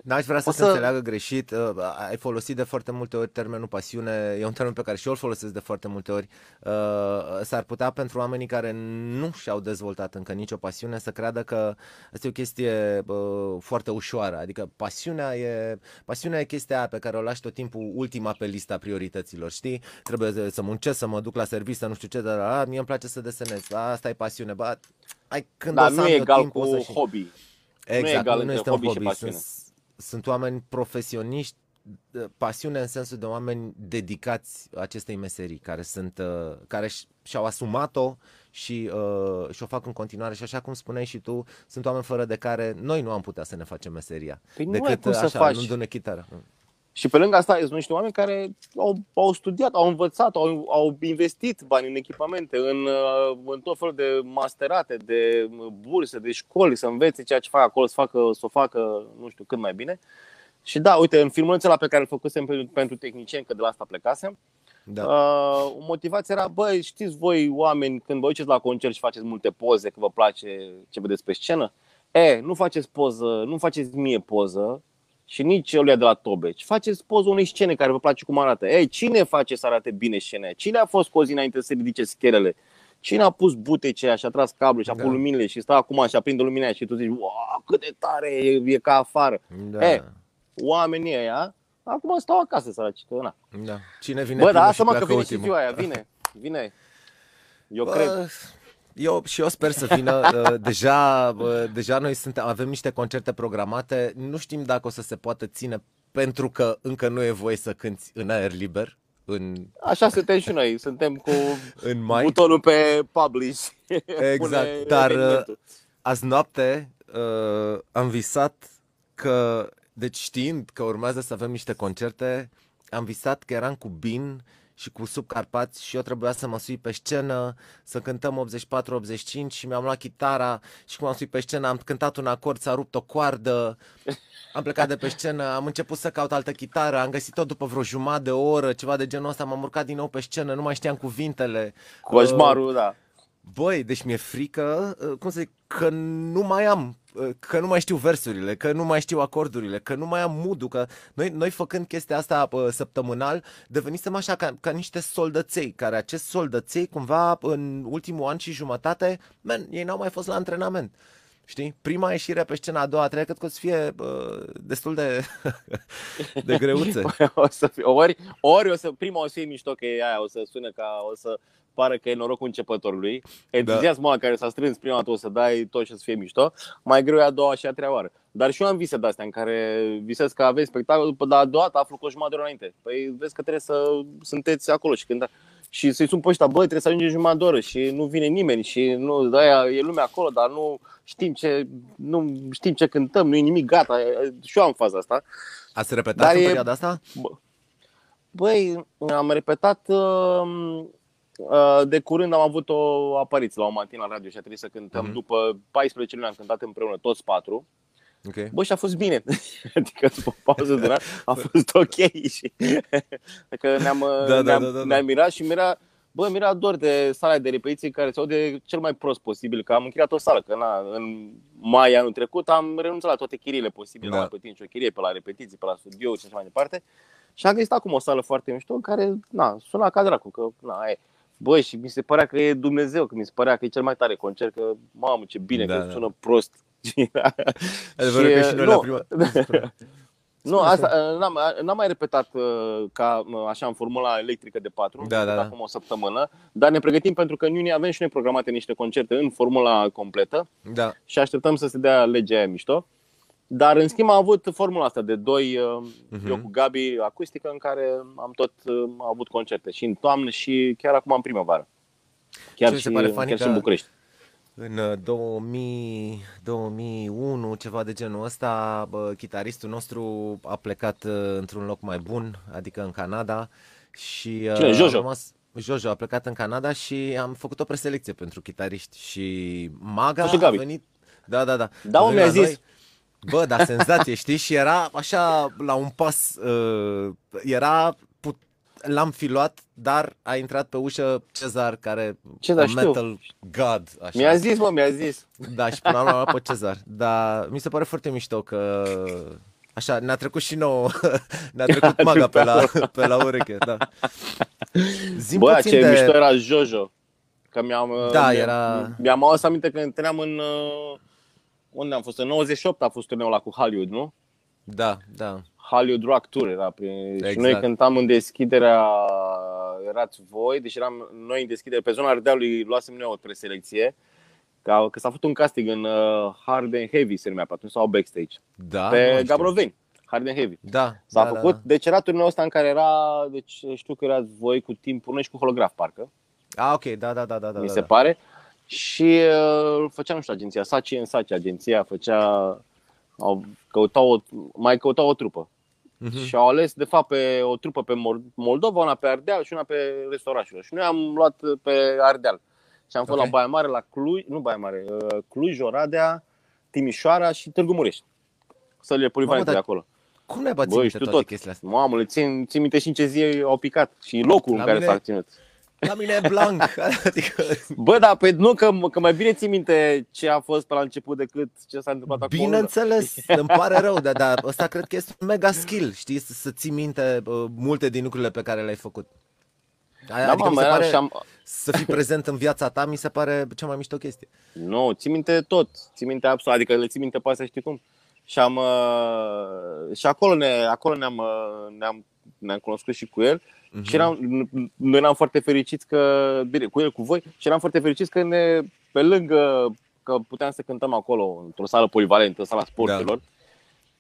N-aș vrea să O se să- înțeleagă greșit. uh, Ai folosit de foarte multe ori termenul pasiune. E un termen pe care și eu îl folosesc de foarte multe ori. Uh, S-ar putea pentru oamenii care nu și-au dezvoltat încă nicio pasiune să creadă că asta e o chestie uh, foarte ușoară. Adică pasiunea e, pasiunea e chestia aia pe care o lași tot timpul ultima pe lista priorităților. Știi? Trebuie să- să muncesc, să mă duc la serviciu, să nu știu ce, dar a, mie îmi place să desenez. Asta e pasiune. Ba, ai, când dar o să nu am e eu egal timp, o cu să și... hobby. Exact, egal nu, între este un hobby și hobby. pasiune. Sunt, sunt oameni profesioniști, uh, pasiune în sensul de oameni dedicați acestei meserii, care sunt, uh, care și- și-au asumat-o și, uh, și o fac în continuare. Și așa cum spuneai și tu, sunt oameni fără de care noi nu am putea să ne facem meseria. Păi nu ai decât cum uh, să așa, faci. luându-ne chitară. Și pe lângă asta sunt niște oameni care au, au studiat, au învățat, au, au investit bani în echipamente, în, uh, în tot felul de masterate, de burse, de școli, să învețe ceea ce fac acolo, să, facă, să o facă, nu știu, cât mai bine. Și da, uite, în filmulețul ăla pe care îl făcusem pentru, pentru tehnicieni, că de la asta plecasem, Da. Uh, motivația era, băi, știți voi oameni, când vă duceți la concert și faceți multe poze, că vă place ce vedeți pe scenă, e, nu faceți poză, nu faceți mie poză și nici ăluia de la Tobeci. Faceți poză unei scene care vă place cum arată. Ei, cine face să arate bine scena aia? Cine a fost cu o zi înainte să ridice scherele? Cine a pus butece aia și a tras cablu și a pus Da. luminile și stă acum și aprinde lumina aia și tu zici, wow, cât de tare e, e ca afară. Da. E, Oamenii ăia, acum stau acasă săraci, că na. da. Cine vine Bă, primul dar și asta mă că pleacă vine și ultimul. ziua aia, vine, vine. Eu Bă, cred. Eu și eu sper să vină. *laughs* uh, Deja, uh, deja noi suntem, avem niște concerte programate. Nu știm dacă o să se poată ține pentru că încă nu e voie să cânti în aer liber în, Așa suntem și noi, suntem cu *laughs* în mai. butonul pe publish. *laughs* Exact, Pune dar, evenimentul. Azi noapte uh, am visat că, deci știind că urmează să avem niște concerte, am visat că eram cu Bin și cu Subcarpați și eu trebuia să mă sui pe scenă, să cântăm 84-85 și mi-am luat chitara și cum am suit pe scenă am cântat un acord, s-a rupt o coardă, am plecat de pe scenă, am început să caut altă chitară, am găsit-o după vreo jumătate de oră, ceva de genul ăsta, m-am urcat din nou pe scenă, nu mai știam cuvintele. Coșmarul, da. Băi, deci mi-e frică, uh, cum să zic, că nu mai am, uh, că nu mai știu versurile, că nu mai știu acordurile, că nu mai am mood că noi, noi făcând chestia asta uh, săptămânal, devenisem așa ca, ca niște soldăței, care acest soldăței cumva în ultimul an și jumătate, man, ei n-au mai fost la antrenament. Știi? Prima ieșire pe scena a doua, a treia, cred că o să fie uh, destul de, *laughs* de greuțe. *laughs* o să fie, ori, ori o să, prima o să fie mișto că e aia, o să sună ca, o să pară că e norocul începătorului. Entuziasmul ăla care s-a strâns prima dată o să dai tot și o să fie mișto. Mai greu e a doua și a treia oară. Dar și eu am vise de-astea în care visez că aveți spectacol, după dar a doua dată aflu cu o jumătate de oră înainte. Păi vezi că trebuie să sunteți acolo și când și să-i sun pe ăștia, băi, trebuie să ajungem jumătate de oră și nu vine nimeni și nu, de-aia e lumea acolo, dar nu știm ce, nu știm ce cântăm, nu e nimic gata. Și eu am faza asta. Ați repetat Dar în e- perioada asta? Băi, am repetat uh, uh, de curând am avut o apariție la o matin la radio și a trebuit să cântăm. Mhm. După 14 luni am cântat împreună, toți patru. Ok. Bă, și a fost bine. *laughs* adică după o pauză de un an a *laughs* fost ok. și *laughs* adică ne-am, Da, da, ne-am, da, da, da. ne-am mirat și mira, bă, mira dor de sala de repetiții care se aude cel mai prost posibil, că am închiriat o sală, că na, în mai anul trecut am renunțat la toate chiriile posibile, Da. da. am mai plătit nicio chirie pe la repetiții, pe la studio și așa mai departe. Și am găsit acum o sală foarte mișto în care, na, suna ca dracu, că, na, e. Bă, și mi se părea că e Dumnezeu, că mi se părea că e cel mai tare concert, că, mamă, ce bine, Da, că da. sună prost. *laughs* Adevărul că și noi nu, la *laughs* prima... nu, asta, uh, n-am, n-am mai repetat uh, ca uh, așa în formula electrică de 4, Da, da, da. acum o săptămână, dar ne pregătim pentru că în iunie avem și noi programate niște concerte în formula completă Da. și așteptăm să se dea legea aia mișto. Dar în schimb am avut formula asta de doi, uh, Mhm. eu cu Gabi acustică, în care am tot uh, avut concerte și în toamnă și chiar acum în primăvară. Chiar Ce mi și, se pare funny chiar și că- în București. În 2000, 2001, ceva de genul ăsta, bă, chitaristul nostru a plecat uh, într-un loc mai bun, adică în Canada. Și, Cine? uh, Jojo? am rămas- Jojo a plecat în Canada și am făcut o preselecție pentru chitariști și Maga Ca și a Gabi. venit. Da, da, da. Da, A mă, venit mi-a la zis. Noi. Bă, da, senzație, *laughs* știi? Și era așa la un pas, uh, era, put, l-am fi luat, dar a intrat pe ușă Cezar, care Cezar, a știu. metal god, așa. Mi-a zis, mă, mi-a zis. Da, și până la urmă am luat pe Cezar. Dar mi se pare foarte mișto că Așa, ne-a trecut și nouă, *laughs* ne-a trecut maga pe la, pe la ureche, da. Zim Bă, puțin ce de... mișto era Jojo. Că mi-am, Da, mi-am, era- Mi-am adus aminte că întâlneam în... uh, Unde am fost? În 98 a fost turneul ăla cu Hollywood, nu? Da, da. Hollywood Rock Tour era prin... Exact. Și noi cântam în deschiderea erați voi, deci eram noi în deschidere. Pe zona Ardealului luasem noi o preselecție. Că, că s-a făcut un casting în uh, Hard and Heavy, se numea pe atunci, sau Backstage. Da, nu pe știu. Gabroveni. Hard and Heavy. Da, S-a da, făcut, Da, deci era turneul ăsta în care era, deci știu că erați voi cu timpul, noi și cu holograf parcă, da. Ah, ok, da, da, da, da, da. mi da, se da. pare. Și uh, făcea, nu știu, agenția, Saci în Saci, agenția făcea, au, căutau o, mai căutau o trupă. Mhm. Și au ales, de fapt, pe o trupă pe Mor- Moldova, una pe Ardeal și una pe Restorașul. Și noi am luat pe Ardeal. Și am fost Ok. la Baia Mare, la Cluj, nu Baia Mare, uh, Cluj, Oradea, Timișoara și Târgu Mureș. Sălile polivalente dar- de acolo. Cum ne bați Băi, minte știu toate tot. chestiile astea? Mamă, le țin, țin minte și în ce zi au picat și locul La în care mine- s-a ținut. La mine e blank, *laughs* adică... Bă, da, pe nu, că, că mai bine ții minte ce a fost pe la început decât ce s-a întâmplat acolo. Bineînțeles, îmi pare rău, dar, dar ăsta cred că este un mega skill, știi, să, să ții minte uh, multe din lucrurile pe care le-ai făcut. Da, Adică mă, mi se era pare și am... să fii prezent în viața ta, mi se pare cea mai mișto chestie. Nu, ții minte tot. Ții minte absolut, adică le ții minte pe astea, știi cum. Și am uh, și acolo ne acolo ne-am uh, ne-am ne-am cunoscut și cu el Mhm. și eram noi eram foarte fericiți că bine, cu el cu voi și eram foarte fericiți că ne pe lângă că puteam să cântăm acolo într-o sală polivalentă, sala sporturilor.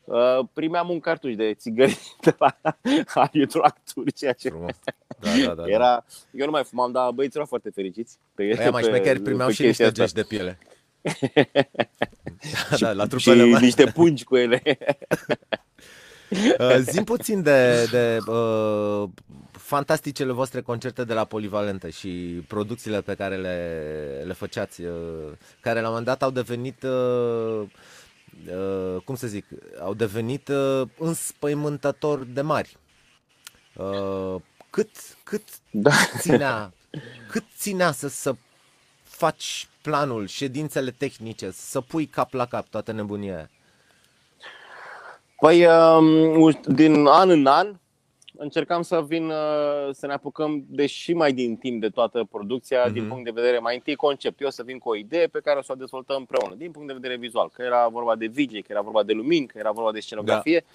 Uh, primeam un cartuș de țigări *laughs* de la *laughs* Hollywood Rock Tour, ceea ce Frumos. Da, da, da. da. era, eu nu mai fumam, dar băieții erau foarte fericiți. Pe, Aia mai șmecheri primeau pe și chestia niște asta. gești de piele. *laughs* da, da, la și trupele mari. niște pungi cu ele. Uh, Zim puțin de, de uh, fantasticele voastre concerte de la Polivalentă și producțiile pe care le, le făceați, uh, care la un moment dat au devenit, uh, uh, cum să zic, au devenit uh, înspăimântător de mari. Uh, cât, cât Da. ținea, cât ținea să, să faci planul, ședințele tehnice, să pui cap la cap toată nebunia aia? Păi, um, din an în an, încercam să vin, uh, să ne apucăm de și mai din timp de toată producția, Mhm. din punct de vedere mai întâi concept. Eu să vin cu o idee pe care o să o dezvoltăm împreună, din punct de vedere vizual. Că era vorba de VJ, că era vorba de lumini, că era vorba de scenografie.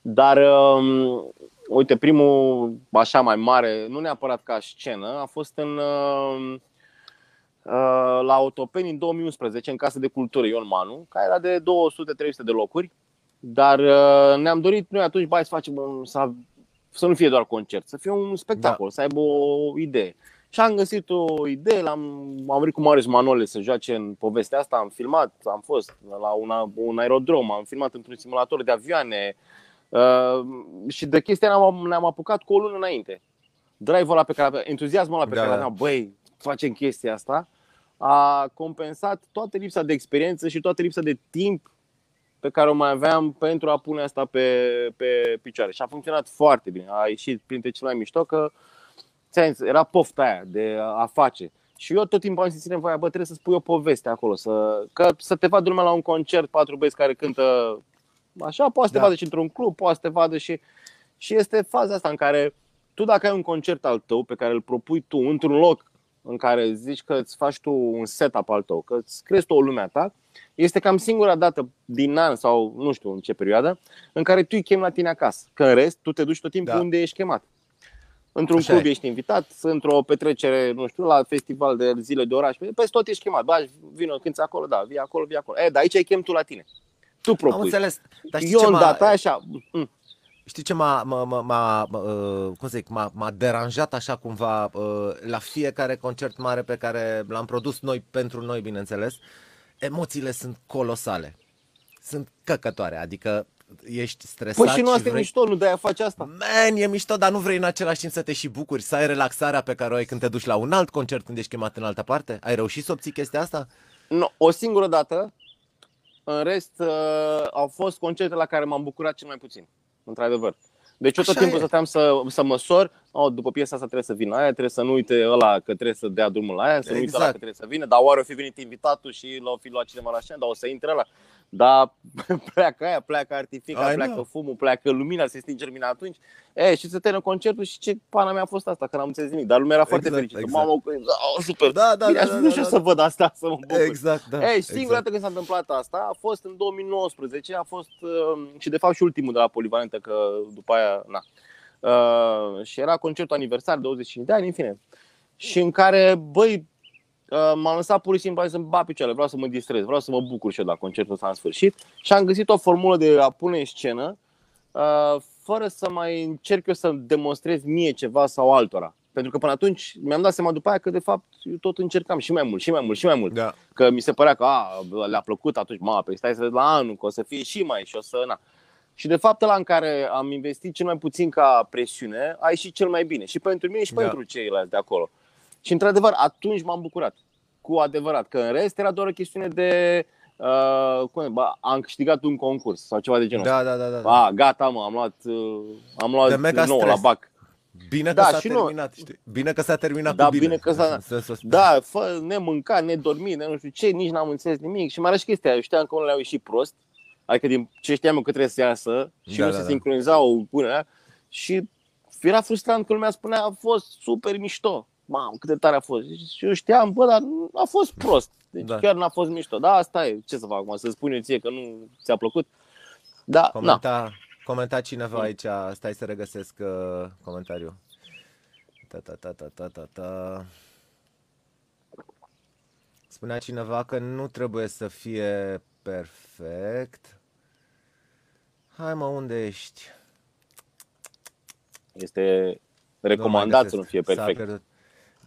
Dar, um, uite, primul așa mai mare, nu neapărat ca scenă, a fost în, uh, uh, la Autopeni în 2011, în Casa de Cultură Ion Manu, care era de 200-300 de locuri. Dar uh, ne-am dorit noi atunci, bai, să facem, uh, să, să nu fie doar concert, să fie un spectacol, da. să aibă o idee. Și am găsit o idee, l-am, am venit cu Marius Manole să joace în povestea asta, am filmat, am fost la una, un aerodrom, am filmat într-un simulator de avioane uh, și de chestia ne-am, ne-am apucat cu o lună înainte. Drive-ul ăla pe care, entuziasmul ăla pe Da, care da. aveam, băi, facem chestia asta, a compensat toată lipsa de experiență și toată lipsa de timp pe care o mai aveam pentru a pune asta pe, pe picioare. Și a funcționat foarte bine. A ieșit printre cele mai mișto că ți-am zis, era pofta aia de a face. Și eu tot timpul am zis în voia, bă, trebuie să spui o poveste acolo, să, că, să te vadă lumea la un concert, patru băieți care cântă așa, poate să te Da. vadă și într-un club, poate să te vadă și... Și este faza asta în care tu dacă ai un concert al tău pe care îl propui tu într-un loc în care zici că îți faci tu un setup al tău, că îți crezi tu o lume a ta, este cam singura dată din an sau nu știu în ce perioadă în care tu îi chemi la tine acasă. Că în rest, tu te duci tot timpul Da. unde ești chemat. Într-un Așa club e. ești invitat, într-o petrecere, nu știu, la festival de zile de oraș, peste tot ești chemat. Ba, vină, cânti acolo, da, vii acolo, vii acolo. E, dar aici ai chem tu la tine. Tu Am propui. înțeles. Dar știi Eu ceva? în data aia așa, mm, Știi ce m-a, m-a, m-a, m-a, uh, cum să zic, m-a, m-a deranjat așa cumva uh, la fiecare concert mare pe care l-am produs noi pentru noi, bineînțeles, emoțiile sunt colosale. Sunt căcătoare, adică ești stresat Păi și nu asta vrei... e mișto, nu de-aia faci asta. Man, e mișto, dar nu vrei în același timp să te și bucuri, să ai relaxarea pe care o ai când te duci la un alt concert când ești chemat în altă parte? Ai reușit să obții chestia asta? No, o singură dată, în rest, uh, au fost concerte la care m-am bucurat cel mai puțin, într-adevăr. Deci eu tot Așa timpul e. stăteam să, să măsor, oh, după piesa asta trebuie să vină aia, trebuie să nu uite ăla că trebuie să dea drumul la aia, să nu uite ăla Exact. că trebuie să vină, dar oare o fi venit invitatul și l-o fi luat cineva la scenă, dar o să intre ăla. Dar *laughs* pleacă aia, pleacă artifica, I pleacă know. fumul, pleacă lumina, se stinge lumina atunci. E, și se termină concertul și ce pana mea a fost asta, că n-am înțeles nimic. Dar lumea era foarte Exact, fericită. exact. Mamă, că- oh, super. Da, da, Bine, da, aș da, vrea da, și eu da. să văd asta, să mă bucur. Exact, da. Ei, singura dată când s-a întâmplat asta a fost în 2019, a fost uh, și de fapt și ultimul de la Polivalentă, că după aia, na. Uh, și era concertul aniversar, 25 de ani, în fine. Și în care, băi, uh, m-am lăsat pur și simplu să-mi bat picioarele, vreau să mă distrez, vreau să mă bucur și eu la concertul ăsta în sfârșit. Și am găsit o formulă de a pune în scenă, uh, fără să mai încerc eu să demonstrez mie ceva sau altora. Pentru că până atunci mi-am dat seama după aia că de fapt eu tot încercam și mai mult, și mai mult, și mai mult Da. că mi se părea că a, le-a plăcut atunci, mă, pe stai să vezi la anul, că o să fie și mai și o să, na. Și de fapt la în care am investit cel mai puțin ca presiune, a ieșit cel mai bine și pentru mine și Da. pentru ceilalți de acolo. Și într-adevăr, atunci m-am bucurat. Cu adevărat. Că în rest era doar o chestiune de uh, cum, bă, am câștigat un concurs sau ceva de genul ăsta. Da, da, da, da. A, gata, mă, am luat, uh, am De luat mega nou stres. la bac. Bine că Da, s-a și nu- terminat, știi? Bine că s-a terminat Da, cu bine. bine că s-a- În sensul ăsta. Da, fă, nemâncat, nedormit, ne nu știu ce, nici n-am înțeles nimic. Și mai era și chestia, eu știam că unele au ieșit prost, adică din ce știam eu că trebuie să iasă și Da, nu da, se da. sincronizau punerea și era frustrant că lumea spunea a fost super mișto. Mamă, cât de tare a fost. Și eu știam, bă, dar nu- a fost prost. Deci Da. chiar n-a fost mișto. Da, asta e. Ce să fac acum? Să spun eu ție că nu ți-a plăcut? Da, na. Comenta, comenta cineva aici, stai să regăsesc uh, comentariul. Ta, ta, ta, ta, ta, ta, ta. Spunea cineva că nu trebuie să fie perfect. Hai mă, unde ești? Este Nu recomandat mai să nu găsesc. fie S-a perfect. pierdut.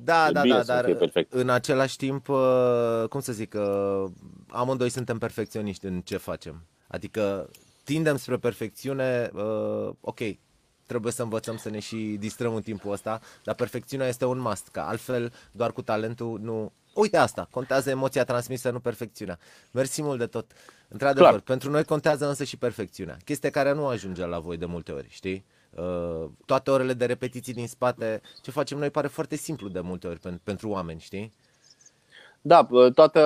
Da, E da, bine da, să nu dar fie perfect. în același timp, uh, cum să zic, uh, amândoi suntem perfecționiști în ce facem. Adică tindem spre perfecțiune, uh, ok, trebuie să învățăm să ne și distrăm în timpul ăsta, dar perfecțiunea este un must, că altfel doar cu talentul nu... Uite asta, contează emoția transmisă, nu perfecțiunea. Mersi mult de tot. Într-adevăr, Clar. pentru noi contează însă și perfecțiunea. Chestia care nu ajunge la voi de multe ori, știi? Uh, toate orele de repetiții din spate, ce facem noi pare foarte simplu de multe ori pen- pentru oameni, știi? Da, toată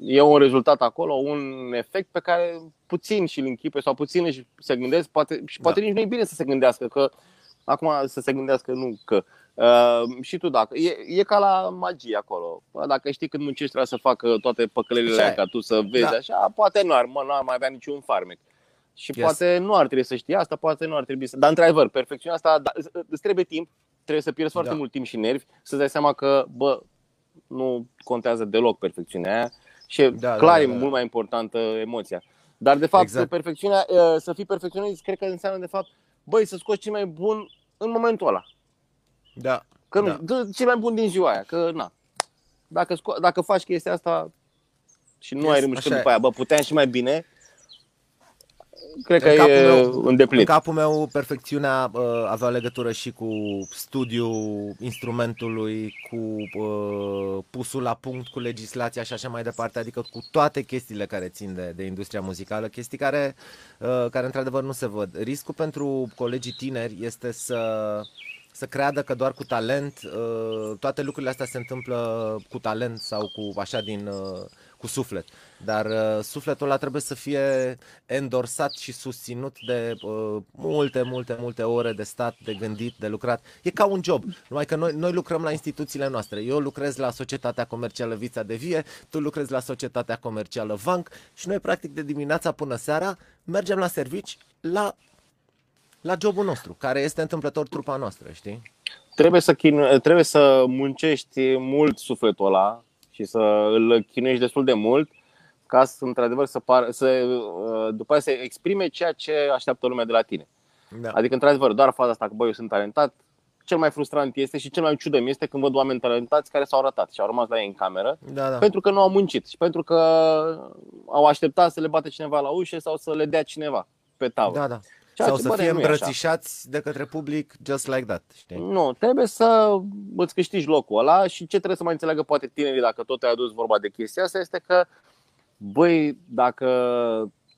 e un rezultat acolo, un efect pe care puțin și îl închipe sau puțin își se gândesc, poate, și poate Da. nici nu e bine să se gândească, că acum să se gândească nu că. Uh, și tu dacă, e, e ca la magie acolo. Bă, Dacă știi când muncești trebuie să facă toate păcălelile Așa alea e. ca tu să vezi Da. așa, poate nu ar, mă, nu ar mai avea niciun farmec. Și Yes. poate nu ar trebui să știi asta, poate nu ar trebui să... Dar într-adevăr, perfecțiunea asta, da, îți- îți trebuie timp, trebuie să pierzi foarte Da. mult timp și nervi, să-ți dai seama că, bă, nu contează deloc perfecțiunea aia și Da, da, da, clar da, e da. mult mai importantă emoția. Dar de fapt, Exact. exact. perfecțiunea, uh, să fii perfecționist, cred că înseamnă de fapt, băi, să scoți cel mai bun în momentul ăla. Da. Că Da. nu, dă cel mai bun din ziua aia, că na. Dacă, sco- dacă faci chestia asta și nu Yes, ai remușcat așa e. după aia, bă, puteam și mai bine, cred că În capul e meu- În îndeplinit. capul meu, perfecțiunea uh, avea legătură și cu studiul instrumentului, cu uh, pusul la punct cu legislația și așa mai departe, adică cu toate chestiile care țin de, de industria muzicală, chestii care, uh, care într-adevăr nu se văd. Riscul pentru colegii tineri este să să creadă că doar cu talent, uh, toate lucrurile astea se întâmplă cu talent sau cu așa din uh, cu suflet. Dar uh, sufletul ăla trebuie să fie endorsat și susținut de uh, multe, multe, multe ore de stat, de gândit, de lucrat. E ca un job. Numai că noi, noi lucrăm la instituțiile noastre. Eu lucrez la Societatea Comercială Vița de Vie, tu lucrezi la Societatea Comercială Vanc și noi practic de dimineața până seara mergem la servici la la jobul nostru, care este întâmplător trupa noastră, știi? Trebuie să, chinu- trebuie să muncești mult sufletul ăla și să îl chinuiești destul de mult ca să, într-adevăr, să, par, să uh, după aceea să exprime ceea ce așteaptă lumea de la tine. Da. Adică, într-adevăr, doar faza asta că, băi, eu sunt talentat, cel mai frustrant este și cel mai ciudăm este când văd oameni talentați care s-au ratat și au rămas la ei în cameră da, da. pentru că nu au muncit și pentru că au așteptat să le bată cineva la ușă sau să le dea cineva pe tavă. Da, da. Ceea sau să fie îmbrățișați de către public just like that. Știi? Nu, trebuie să îți câștigi locul ăla și ce trebuie să mai înțeleagă poate tinerii dacă tot ai adus vorba de chestia asta este că băi, dacă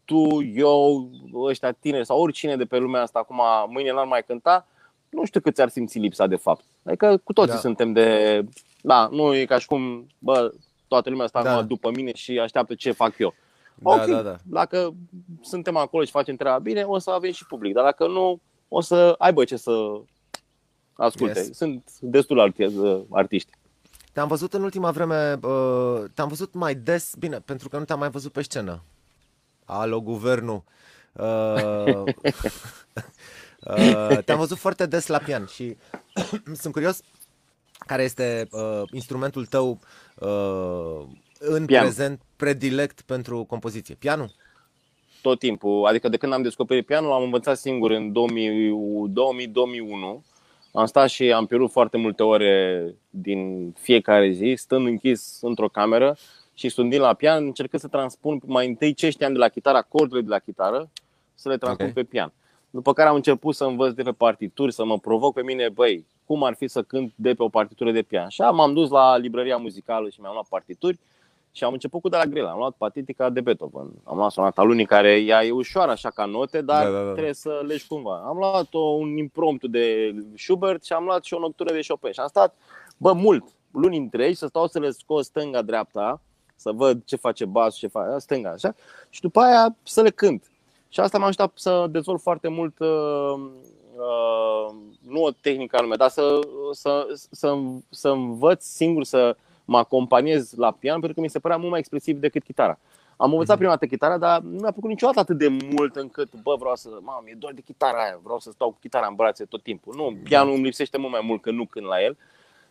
tu, eu, ăștia tineri sau oricine de pe lumea asta acum mâine n-ar mai cânta, nu știu cât ți-ar simți lipsa de fapt. Adică cu toții da. suntem de... Da, nu e ca și cum, bă, toată lumea asta da. după mine și așteaptă ce fac eu. Da, ok, da, da. dacă suntem acolo și facem treaba bine, o să avem și public. Dar dacă nu, o să aibă ce să asculte. Yes. Sunt destul arti- artiști. Te-am văzut în ultima vreme, uh, te-am văzut mai des, bine, pentru că nu te-am mai văzut pe scenă. Alo, guvernul. Uh, *laughs* uh, te-am văzut foarte des la pian și *clears throat* sunt curios care este uh, instrumentul tău uh, în Pian. prezent predilect pentru compoziție. Pianul? Tot timpul. Adică de când am descoperit pianul, am învățat singur în 2000-2001 am stat și am pierdut foarte multe ore din fiecare zi, stând închis într-o cameră și studiind la pian, încercând să transpun mai întâi ce știam de la chitară, acordurile de la chitară, să le transpun okay. pe pian. După care am început să învăț de pe partituri, să mă provoc pe mine, băi, cum ar fi să cânt de pe o partitură de pian. Și m-am dus la librăria muzicală și mi-am luat partituri și am început cu de la grele. Am luat Patitica de Beethoven. Am luat sonata lunii care ea e ușoară așa ca note, dar da, da, da. trebuie să legi cumva. Am luat o, un impromptu de Schubert și am luat și o noctură de Chopin. Și am stat, bă, mult, luni întregi, să stau să le scot stânga-dreapta, să văd ce face bas, ce face stânga, așa, și după aia să le cânt. Și asta m-a ajutat să dezvolt foarte mult, uh, uh, nu o tehnică anume, dar să, să, să, să învăț singur să mă acompaniez la pian pentru că mi se părea mult mai expresiv decât chitara. Am învățat mhm. prima dată chitara, dar nu mi-a făcut niciodată atât de mult încât, bă, vreau să, mamă, e doar de chitara aia, vreau să stau cu chitara în brațe tot timpul. Nu, pianul îmi lipsește mult mai mult că nu când la el.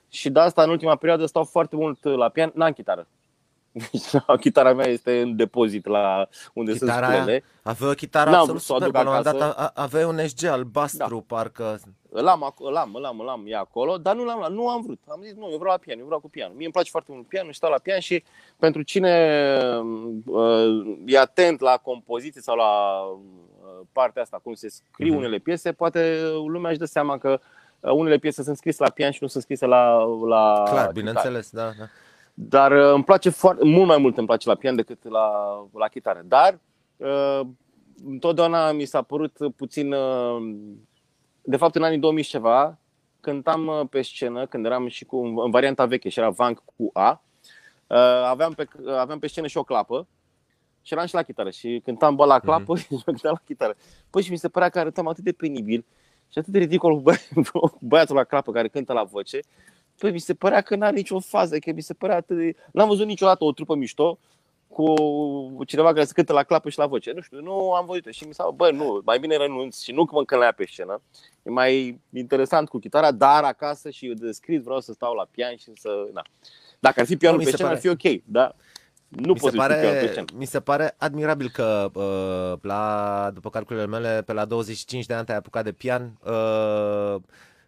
Și de asta, în ultima perioadă, stau foarte mult la pian, n-am chitară. *laughs* Deci, chitara mea este în depozit la unde chitara sunt scule. Avea o chitară N-am absolut superbă. La un dat avea un SG albastru, da. parcă. Îl am, îl am, îl am, îl am, e acolo, dar nu l-am luat, nu am vrut. Am zis, nu, eu vreau la pian, eu vreau cu pian. Mie îmi place foarte mult pian, stau la pian și pentru cine uh, e atent la compoziție sau la uh, partea asta, cum se scriu uh-huh. unele piese, poate lumea își dă seama că uh, unele piese sunt scrise la pian și nu sunt scrise la, la Clar, bineînțeles, da, da. Dar uh, îmi place foarte, mult mai mult îmi place la pian decât la, la chitară. Dar uh, întotdeauna mi s-a părut puțin, uh, de fapt în anii 2000 ceva, cântam pe scenă, când eram și cu, în varianta veche și era Vanc cu A, aveam pe, aveam pe scenă și o clapă și eram și la chitară și cântam bă la clapă mm-hmm. *laughs* și cântam la chitară. Păi și mi se părea că arătam atât de penibil și atât de ridicol cu *laughs* băiatul la clapă care cântă la voce Păi mi se părea că n-are nicio fază, că mi se părea atât de... N-am văzut niciodată o trupă mișto cu cineva care se cântă la clapă și la voce. Nu știu, nu am văzut și mi s-a bă, nu, mai bine renunț și nu că mă încălnea pe scenă. E mai interesant cu chitara, dar acasă și de scris vreau să stau la pian și să... Na. Dacă ar fi pianul pe scenă, pare... ar fi ok, da? Nu mi pot se pare, pe scenă. Mi se pare admirabil că uh, la, după calculele mele, pe la 25 de ani te-ai apucat de pian. Uh,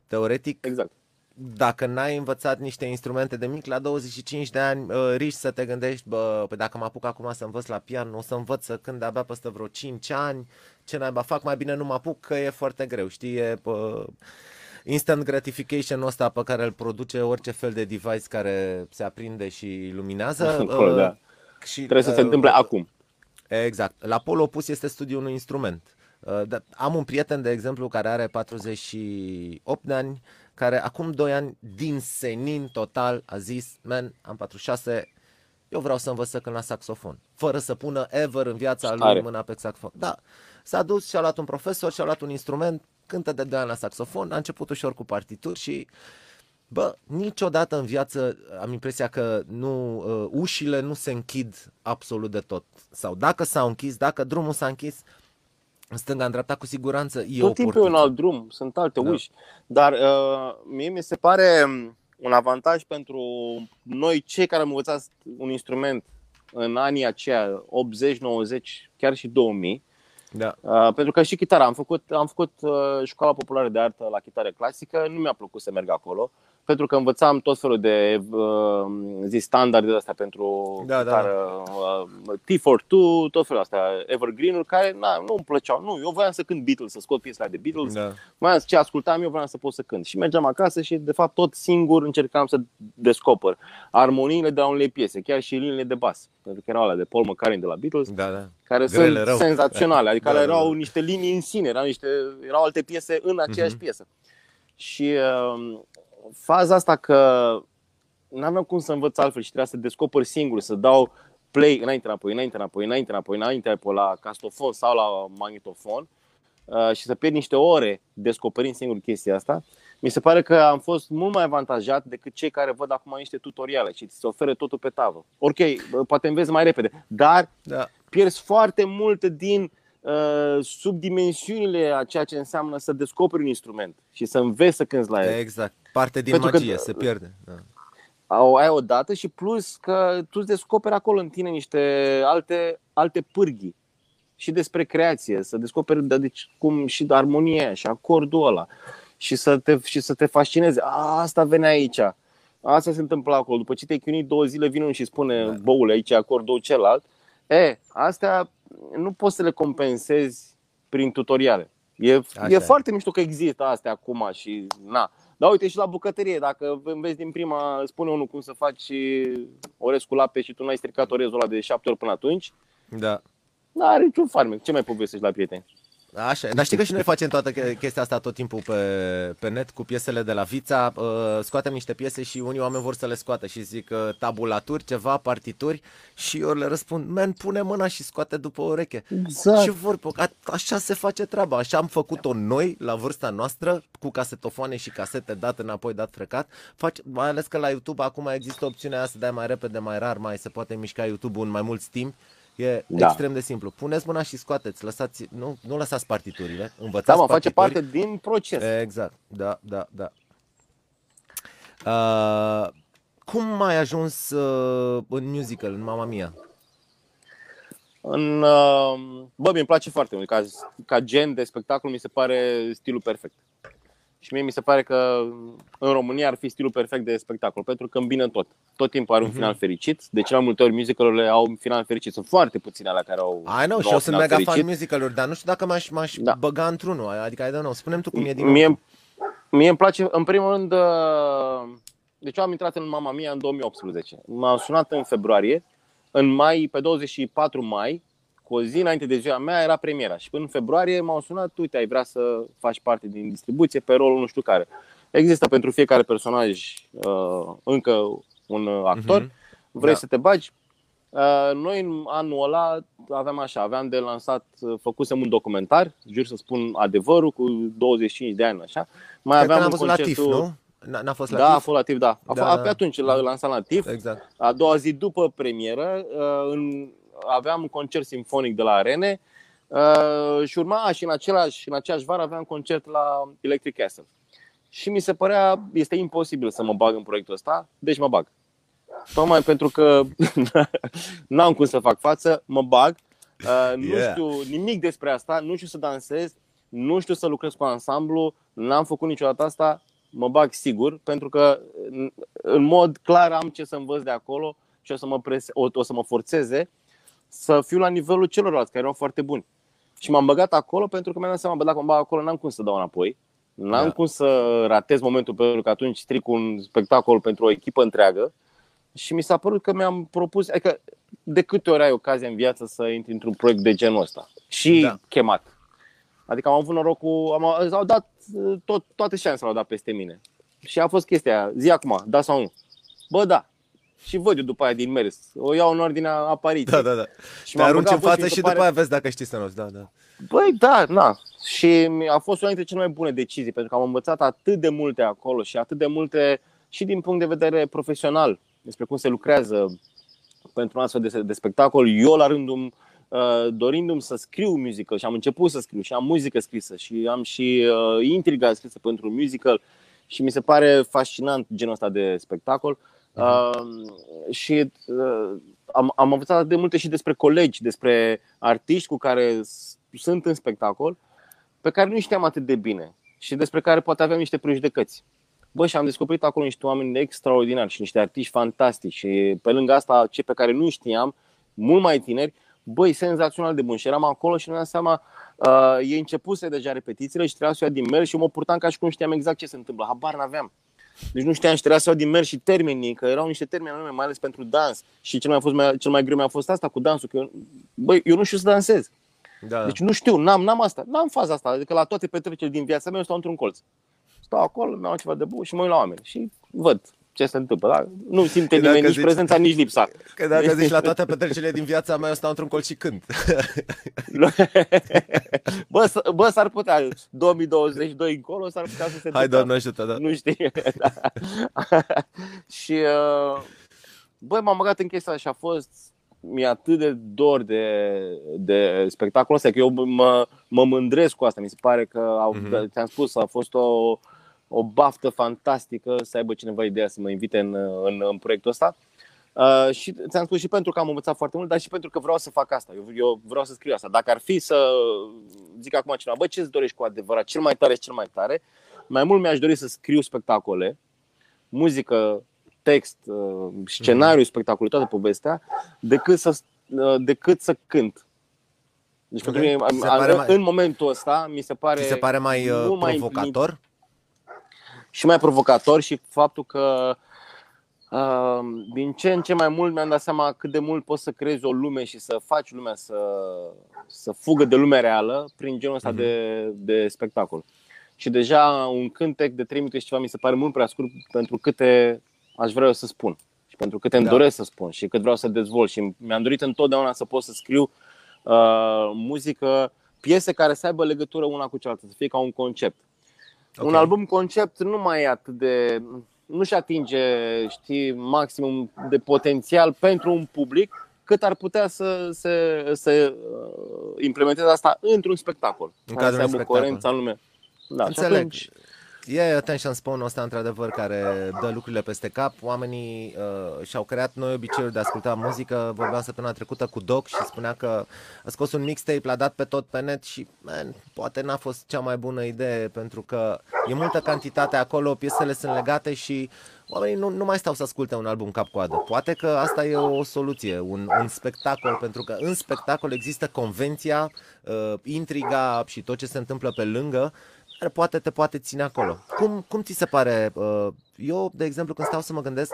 teoretic, exact dacă n-ai învățat niște instrumente de mic, la 25 de ani uh, riști să te gândești, bă, păi dacă mă apuc acum să învăț la pian, o să învăț să când abia peste vreo 5 ani, ce naiba fac, mai bine nu mă apuc, că e foarte greu, știi, e, bă, instant gratification ăsta pe care îl produce orice fel de device care se aprinde și luminează. *laughs* uh, da. și, Trebuie să uh, se întâmple acum. Exact. La pol opus este studiul unui instrument. Uh, am un prieten, de exemplu, care are 48 de ani, care acum 2 ani, din senin total, a zis, man, am 46, eu vreau să învăț să cânt la saxofon, fără să pună ever în viața Stare. lui mâna pe saxofon. Da, s-a dus și a luat un profesor și a luat un instrument, cântă de 2 ani la saxofon, a început ușor cu partituri și Bă, niciodată în viață am impresia că nu, uh, ușile nu se închid absolut de tot. Sau dacă s-au închis, dacă drumul s-a închis, în stânga, în dreapta, cu siguranță e Tot timpul e un alt drum, sunt alte da. uși. Dar uh, mie mi se pare um, un avantaj pentru noi cei care am învățat un instrument în anii aceia, 80, 90, chiar și 2000. Da. Uh, pentru că și chitara, am făcut, am făcut uh, școala populară de artă la chitară clasică, nu mi-a plăcut să merg acolo, pentru că învățam tot felul de uh, zi standarde de astea pentru Da, da, chitară, uh, T42, tot felul astea, evergreen-uri, care na, nu îmi plăceau. Nu, eu voiam să cânt Beatles, să scot piesele de Beatles, Da. mai ales ce ascultam eu, vreau să pot să cânt. Și mergeam acasă și, de fapt, tot singur încercam să descoper armoniile de la unele piese, chiar și liniile de bas, pentru că erau alea de Paul McCartney de la Beatles, Da, da. care Grele sunt rău. senzaționale, adică *laughs* Da, da, da, erau da. niște linii în sine, erau, niște, erau alte piese în aceeași Mhm. piesă. Și uh, faza asta că nu aveam cum să învăț altfel și trebuia să descoper singur, să dau play înainte înapoi, înainte înapoi, înainte înapoi, înainte înapoi la castofon sau la magnetofon uh, și să pierd niște ore descoperind singur chestia asta, mi se pare că am fost mult mai avantajat decât cei care văd acum niște tutoriale și ți se oferă totul pe tavă. Ok, bă, poate înveți mai repede, dar Da. pierzi foarte mult din uh, subdimensiunile a ceea ce înseamnă să descoperi un instrument și să înveți să cânți la el. Exact. Parte din Pentru că- magie se pierde. Da. Au, ai o dată și plus că tu îți descoperi acolo în tine niște alte, alte pârghii și despre creație, să descoperi de, deci, cum și de armonia aia și acordul ăla și să te, și să te fascineze. A, asta vine aici. Asta se întâmplă acolo. După ce te-ai chinuit două zile, vine unul și spune, Da. băule, aici e acordul celălalt. E, astea nu poți să le compensezi prin tutoriale. E, Așa e e. foarte mișto că există astea acum și na. Dar uite și la bucătărie, dacă înveți din prima, spune unul cum să faci orez cu lapte și tu n-ai stricat orezul ăla de șapte ori până atunci, Da. n-are niciun farmec. Ce mai povestești la prieteni? Așa, e. dar știi că și noi facem toată che- chestia asta tot timpul pe, pe net cu piesele de la Vița, uh, scoatem niște piese și unii oameni vor să le scoată și zic uh, tabulaturi, ceva, partituri și eu le răspund, men, pune mâna și scoate după ureche. Exact. Ce vorba, a, așa se face treaba, așa am făcut-o noi la vârsta noastră cu casetofoane și casete dat înapoi, dat frecat, Face, mai ales că la YouTube acum există opțiunea asta să dai mai repede, mai rar, mai se poate mișca YouTube în mai mulți timp. E Da. extrem de simplu. Puneți mâna și scoateți, lăsați, nu, nu lăsați partiturile, învățați Da, mă, face partituri. parte din proces. Exact, da, da, da. Uh, cum ai ajuns uh, în musical, în Mama Mia? În, uh, bă, mi-mi place foarte mult. Ca, ca gen de spectacol mi se pare stilul perfect. Și mie mi se pare că în România ar fi stilul perfect de spectacol, pentru că îmbină tot. Tot timpul are un Mhm. final fericit. De cele mai multe ori musicalurile au un final fericit. Sunt foarte puține alea care au I know, și nu au eu sunt final mega fan fericit. musicaluri, dar nu știu dacă m-aș, m-aș Da. băga într-unul. Adică, I don't know. Spune-mi tu cum e din nou. Mie, mie îmi place, în primul rând, uh, deci eu am intrat în Mama Mia în 2018. M-a sunat în februarie, în mai, pe 24 mai, cu o zi înainte de ziua mea, era premiera. Și până în februarie m-au sunat, uite, ai vrea să faci parte din distribuție pe rolul nu știu care. Există pentru fiecare personaj uh, încă un uh, actor. Mhm. Vrei Da. să te bagi? Uh, Noi în anul ăla aveam așa, aveam de lansat, uh, făcusem un documentar, jur să spun adevărul, cu 25 de ani, așa. Mai Cred că aveam n-am un văzut la TIF, concertul... nu? N- N-a fost la Da, a TIF? fost la TIF, da. A Da, da, da. Pe atunci l-a lansat la TIF. Exact. A doua zi după premieră, uh, în, aveam un concert simfonic de la Arene uh, și urma și în, același, în aceeași vară aveam concert la Electric Castle. Și mi se părea, este imposibil să mă bag în proiectul ăsta, deci mă bag. Tocmai pentru că *laughs* n-am cum să fac față, mă bag. Uh, nu Yeah. știu nimic despre asta, nu știu să dansez, nu știu să lucrez cu ansamblu, n-am făcut niciodată asta, mă bag sigur, pentru că în- în mod clar am ce să învăț de acolo și o să mă, prese, o, o să mă forțeze să fiu la nivelul celorlalți care erau foarte buni. Și m-am băgat acolo pentru că mi-am dat seama, bă, dacă mă bag acolo, n-am cum să dau înapoi. N-am Da. cum să ratez momentul pentru că atunci stric un spectacol pentru o echipă întreagă. Și mi s-a părut că mi-am propus, adică de câte ori ai ocazia în viață să intri într-un proiect de genul ăsta și Da. da. chemat. Adică am avut norocul, am, au dat tot, toate șansele au dat peste mine. Și a fost chestia aia, zi acum, da sau nu? Bă, da. Și văd eu după aia din mers. O iau în ordinea apariției. Da, da, da. Și Te m-am arunci băgat, în bă, față mi și se după pare- aia vezi dacă știi să noți. Da, da. Băi, da, na. Și mi- a fost una dintre cele mai bune decizii, pentru că am învățat atât de multe acolo și atât de multe și din punct de vedere profesional despre cum se lucrează pentru un astfel de, de spectacol. Eu, la rândul uh, dorindu-mi să scriu musical și am început să scriu și am muzică scrisă și am și uh, intriga scrisă pentru un musical și mi se pare fascinant genul ăsta de spectacol. Uh, și uh, am, am învățat de multe și despre colegi, despre artiști cu care sunt în spectacol, pe care nu știam atât de bine și despre care poate aveam niște prejudecăți. Bă, și am descoperit acolo niște oameni extraordinari și niște artiști fantastici și pe lângă asta, ce pe care nu știam, mult mai tineri, băi, senzațional de bun. Și eram acolo și nu am seama, uh, ei începuse deja repetițiile și trebuia să ia din mers și eu mă purtam ca și cum știam exact ce se întâmplă. Habar n-aveam. Deci nu știam și trebuia să iau din mers și termenii, că erau niște termeni anume, mai ales pentru dans. Și cel mai, fost, mai, cel mai greu mi-a fost asta cu dansul, că eu, băi, eu nu știu să dansez. Da. Deci nu știu, n-am, n-am asta, n-am faza asta. Adică la toate petrecerile din viața mea eu stau într-un colț. Stau acolo, mi-au ceva de bun și mă uit la oameni și văd ce se întâmplă. Da? Nu simte că nimeni nici zici, prezența, nici lipsa. Că dacă zici la toate *laughs* petrecerile din viața mea, eu stau într-un colț și cânt. *laughs* bă, bă, s-ar putea, 2022 încolo, s-ar putea să se Hai, doamne ajută, da. Nu știi. *laughs* da. și, uh, băi, m-am băgat în chestia și a fost mi-e atât de dor de, de spectacolul ăsta, că eu mă, mă mândresc cu asta. Mi se pare că, au, mm-hmm. ți-am spus, a fost o, o baftă fantastică să aibă cineva ideea să mă invite în, în, în proiectul ăsta. Uh, și ți-am spus și pentru că am învățat foarte mult, dar și pentru că vreau să fac asta. Eu, eu vreau să scriu asta. Dacă ar fi să zic acum cineva, bă, ce îți dorești cu adevărat, cel mai tare și cel mai tare, mai mult mi-aș dori să scriu spectacole, muzică, text, uh, scenariu, mhm. spectacol, toată povestea, decât să, uh, decât să cânt. Deci okay. pentru mine, în mai... momentul ăsta, mi se pare, se pare mai uh, provocator? Mai și mai provocator și faptul că uh, din ce în ce mai mult mi-am dat seama cât de mult poți să creezi o lume și să faci lumea să, să fugă de lumea reală prin genul ăsta mm-hmm. de, de spectacol. Și deja un cântec de 3 minute și ceva mi se pare mult prea scurt pentru câte aș vrea eu să spun și pentru câte îmi da. doresc să spun și cât vreau să dezvolt. Și mi-am dorit întotdeauna să pot să scriu uh, muzică, piese care să aibă legătură una cu cealaltă, să fie ca un concept. Okay. Un album concept nu mai e atât de. nu-și atinge, știi, maximum de potențial pentru un public cât ar putea să, să, să uh, implementeze asta într-un spectacol. În cadrul unui spectacol. în lume. Da, Înțeleg. atunci, E attention spawn ăsta într-adevăr care dă lucrurile peste cap. Oamenii uh, și-au creat noi obiceiuri de a asculta muzică. Vorbeam săptămâna trecută cu Doc și spunea că a scos un mixtape, l-a dat pe tot pe net și man, poate n-a fost cea mai bună idee pentru că e multă cantitate acolo, piesele sunt legate și oamenii nu, nu mai stau să asculte un album cap-coadă. Poate că asta e o soluție, un, un spectacol, pentru că în spectacol există convenția, uh, intriga și tot ce se întâmplă pe lângă care poate te poate ține acolo. Cum, cum ți se pare? Uh, eu, de exemplu, când stau să mă gândesc,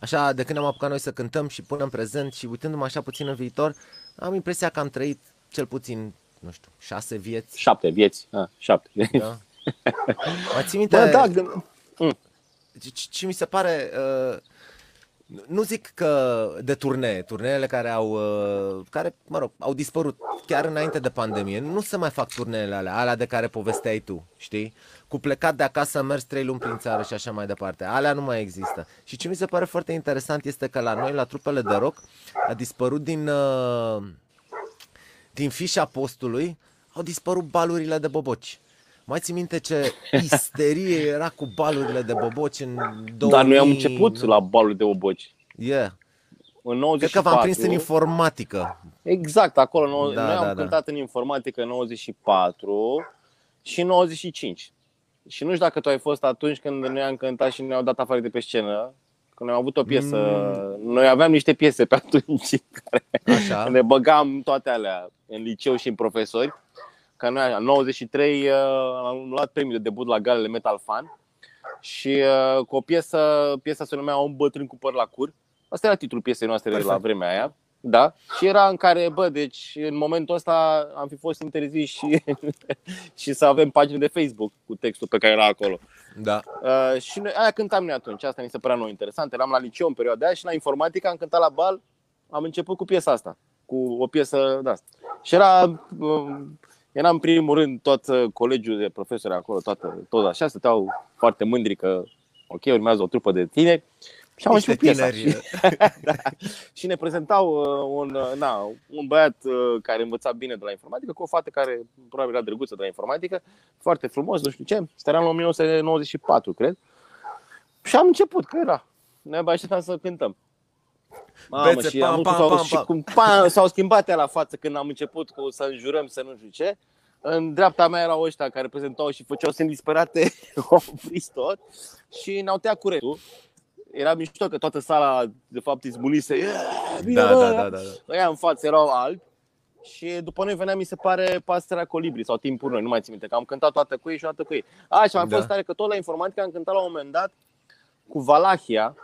așa, de când am apucat noi să cântăm și punem prezent și uitându-mă așa puțin în viitor, am impresia că am trăit cel puțin, nu știu, șase vieți. Șapte vieți, a, șapte. Da. *laughs* Mai ții minte? Bă, da, mm. ce, ce mi se pare... Uh, nu zic că de turnee, turneele care au, uh, care, mă rog, au dispărut chiar înainte de pandemie. Nu se mai fac turneele alea, alea de care povesteai tu, știi? Cu plecat de acasă, mers trei luni prin țară și așa mai departe. Alea nu mai există. Și ce mi se pare foarte interesant este că la noi, la trupele de rock, a dispărut din, uh, din fișa postului, au dispărut balurile de boboci. Mai ții minte ce isterie era cu balurile de boboci în 2000... Dar noi am început la baluri de boboci. Yeah. În 94, Cred că v-am prins în informatică. Exact, acolo. Da, noi da, am da. cântat în informatică în 94 și în 95. Și nu știu dacă tu ai fost atunci când noi am cântat și ne-au dat afară de pe scenă, când am avut o piesă. Mm. Noi aveam niște piese pe atunci *laughs* care Așa. ne băgam toate alea în liceu și în profesori că noi, în 93 uh, am luat premiul de debut la galele Metal Fan și uh, cu o piesă, piesa se numea Un bătrân cu păr la cur. Asta era titlul piesei noastre Perfect. la vremea aia. Da, și era în care, bă, deci în momentul ăsta am fi fost interziși și, *laughs* și să avem pagini de Facebook cu textul pe care era acolo. Da. Uh, și noi, aia cântam noi atunci, asta mi se părea nou interesant. Eram la liceu în perioada aia și la informatică am cântat la bal, am început cu piesa asta, cu o piesă de asta. Și era uh, era în primul rând tot uh, colegiul de profesori acolo, toată, tot așa, stăteau foarte mândri că ok, urmează o trupă de tineri. Și am început piesa. Și, *laughs* da, și ne prezentau uh, un, uh, na, un băiat care învăța bine de la informatică cu o fată care probabil era drăguță de la informatică, foarte frumos, nu știu ce. Stăteam în 1994, cred. Și am început, că era. Ne așteptam să cântăm. Mamă, Bețe, și, pam, am pam, s-au, pam, și pam. cum pam, s-au schimbat ea la față când am început cu să înjurăm să nu știu ce. În dreapta mea erau ăștia care prezentau și făceau semn disperate, *laughs* au oprit tot și ne-au tăiat curentul. Era mișto că toată sala, de fapt, izbunise. Yeah, bine, Da, bă! da, da, da. da. Ăia în față erau albi și după noi venea, mi se pare, pastărea colibri sau timpul noi, nu mai țin minte, că am cântat toată cu ei și o dată cu ei. A, și am Da. fost tare că tot la informatică am cântat la un moment dat cu Valahia,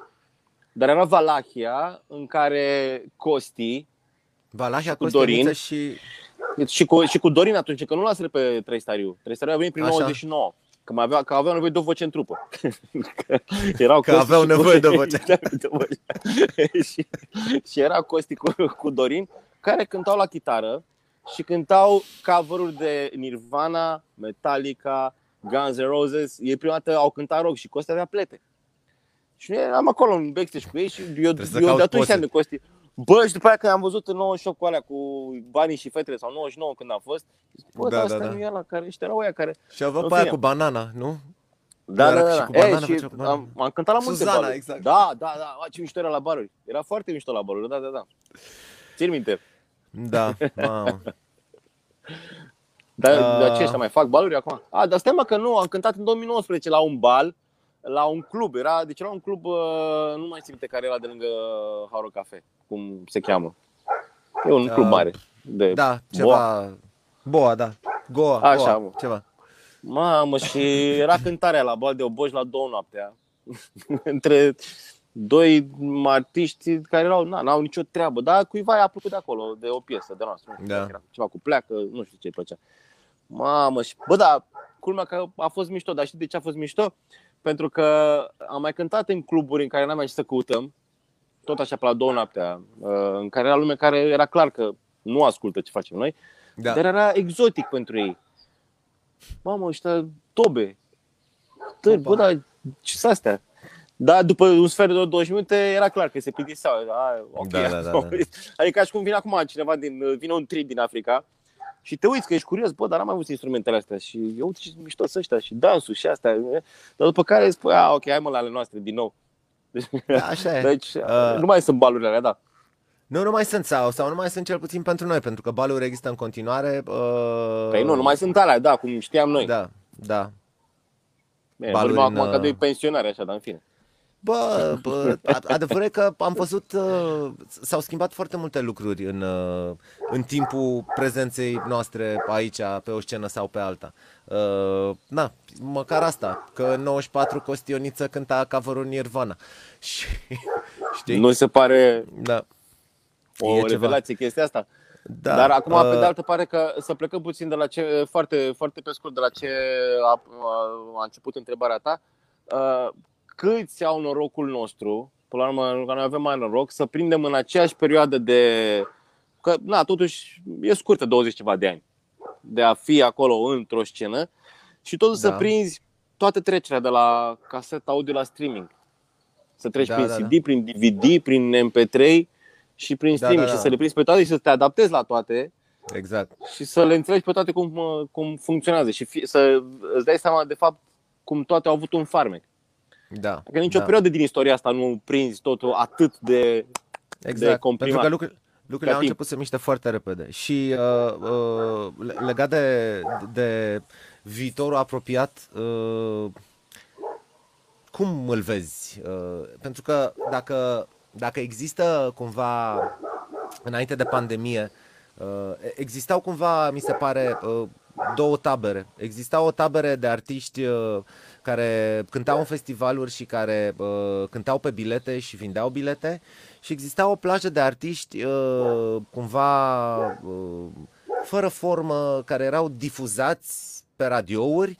dar era Valahia în care Costi Valahia, cu Costeniță Dorin. și... și cu, și cu Dorin atunci, că nu l-a pe Trei Stariu. Trei Stariu a venit prin Așa. 99. Că, mai avea, că aveau nevoie de o voce în trupă. că *laughs* erau Că Costi aveau și cu- nevoie de o voce. *laughs* de voce. *laughs* și, și era Costi cu, cu Dorin, care cântau la chitară și cântau cover de Nirvana, Metallica, Guns N' Roses. Ei prima dată au cântat rock și Costi avea plete. Și noi eram acolo în backstage cu ei și eu, Trebuie să eu caut de atunci poze. știam de Costi. Bă, și după aia când am văzut în 98 cu alea cu banii și fetele sau 99 când a fost, zic, bă, Da, dar da, asta da. nu e ăla care, ăștia erau ăia care... Și avea În pe aia fine. cu banana, nu? Da, Era da, și da. cu da. banana, E, și făcea cu banana. am, am cântat la multe Suzana, baluri. exact. Da, da, da, a, ce mișto era la baruri. Era foarte mișto la baruri, da, da, da. Țin minte. Da, *laughs* mamă. Dar Ah. uh... ce ăștia mai fac baluri acum? A, dar stai mă că nu, am cântat în 2019 la un bal, la un club. Era, deci era un club, uh, nu mai țin minte care era de lângă Haro Cafe, cum se cheamă. E un Ah, club mare. De Da, ceva... Boa, da. Goa, Așa, Goa, mă. ceva. Mamă, și era cântarea la bal de oboși la două noaptea. *laughs* Între doi artiști care erau, na, n-au nicio treabă, dar cuiva i-a plăcut de acolo, de o piesă de noastră. Nu știu Da. dacă era ceva cu pleacă, nu știu ce îi plăcea. Mamă, și bă, da, culmea că a fost mișto, dar știi de ce a fost mișto? Pentru că am mai cântat în cluburi în care n-am mai ce să căutăm, tot așa pe la două noaptea, uh, în care era lume care era clar că nu ascultă ce facem noi, Da. dar era exotic pentru ei. Mamă, ăștia tobe. Tări, bă, Opa. dar ce sunt astea? Dar după un sfert de 20 minute era clar că se plictiseau. A, ok. Da, da, da, da. *laughs* Adică ca și cum vine acum cineva din, vine un trip din Africa și te uiți că ești curios, bă, dar am mai văzut instrumentele astea și eu uite ce mișto sunt ăștia și dansul și astea. Dar după care spui, a, ok, hai mă la ale noastre din nou. Da, așa e. Deci Uh, nu mai sunt balurile alea, da. Nu, nu mai sunt sau, sau nu mai sunt cel puțin pentru noi, pentru că baluri există în continuare. Uh... Păi nu, nu mai sunt alea, da, cum știam noi. Da, da. Bine, baluri vorbim acum în, ca de uh, pensionare, așa, dar în fine. Bă, bă a- adevărul e că am văzut, uh, s-au schimbat foarte multe lucruri în, uh, în timpul prezenței noastre aici, pe o scenă sau pe alta. Uh, na, măcar asta, că în 94 Costioniță cânta cover Nirvana. *laughs* Și, știi? Nu se pare Da. o E ceva. revelație chestia asta. Da, Dar acum, uh, pe de altă parte, că să plecăm puțin de la ce, foarte, foarte pe scurt, de la ce a, a, a început întrebarea ta. Uh, câți au norocul nostru, până la urmă, că noi avem mai noroc, să prindem în aceeași perioadă de... Că, na, totuși, e scurtă 20 ceva de ani de a fi acolo într-o scenă și totuși Da. să prinzi toată trecerea de la casetă audio la streaming. Să treci Da, prin da, CD, prin DVD, prin MP3 și prin Da, streaming da, și da. să le prinzi pe toate și să te adaptezi la toate Exact. și să le înțelegi pe toate cum, uh, cum funcționează și fi, să îți dai seama de fapt cum toate au avut un farmec. Da. Că nicio da. perioadă din istoria asta nu prinzi totul atât de... Exact, comprimat. pentru că lucrurile, lucrurile Ca au timp. început să miște foarte repede. Și uh, uh, le- legat de, de viitorul apropiat, uh, cum îl vezi? Uh, pentru că dacă, dacă există cumva, înainte de pandemie, uh, existau cumva, mi se pare, uh, două tabere. Exista o tabere de artiști uh, care cântau în festivaluri și care uh, cântau pe bilete și vindeau bilete. Și exista o plajă de artiști uh, cumva uh, fără formă, care erau difuzați pe radiouri,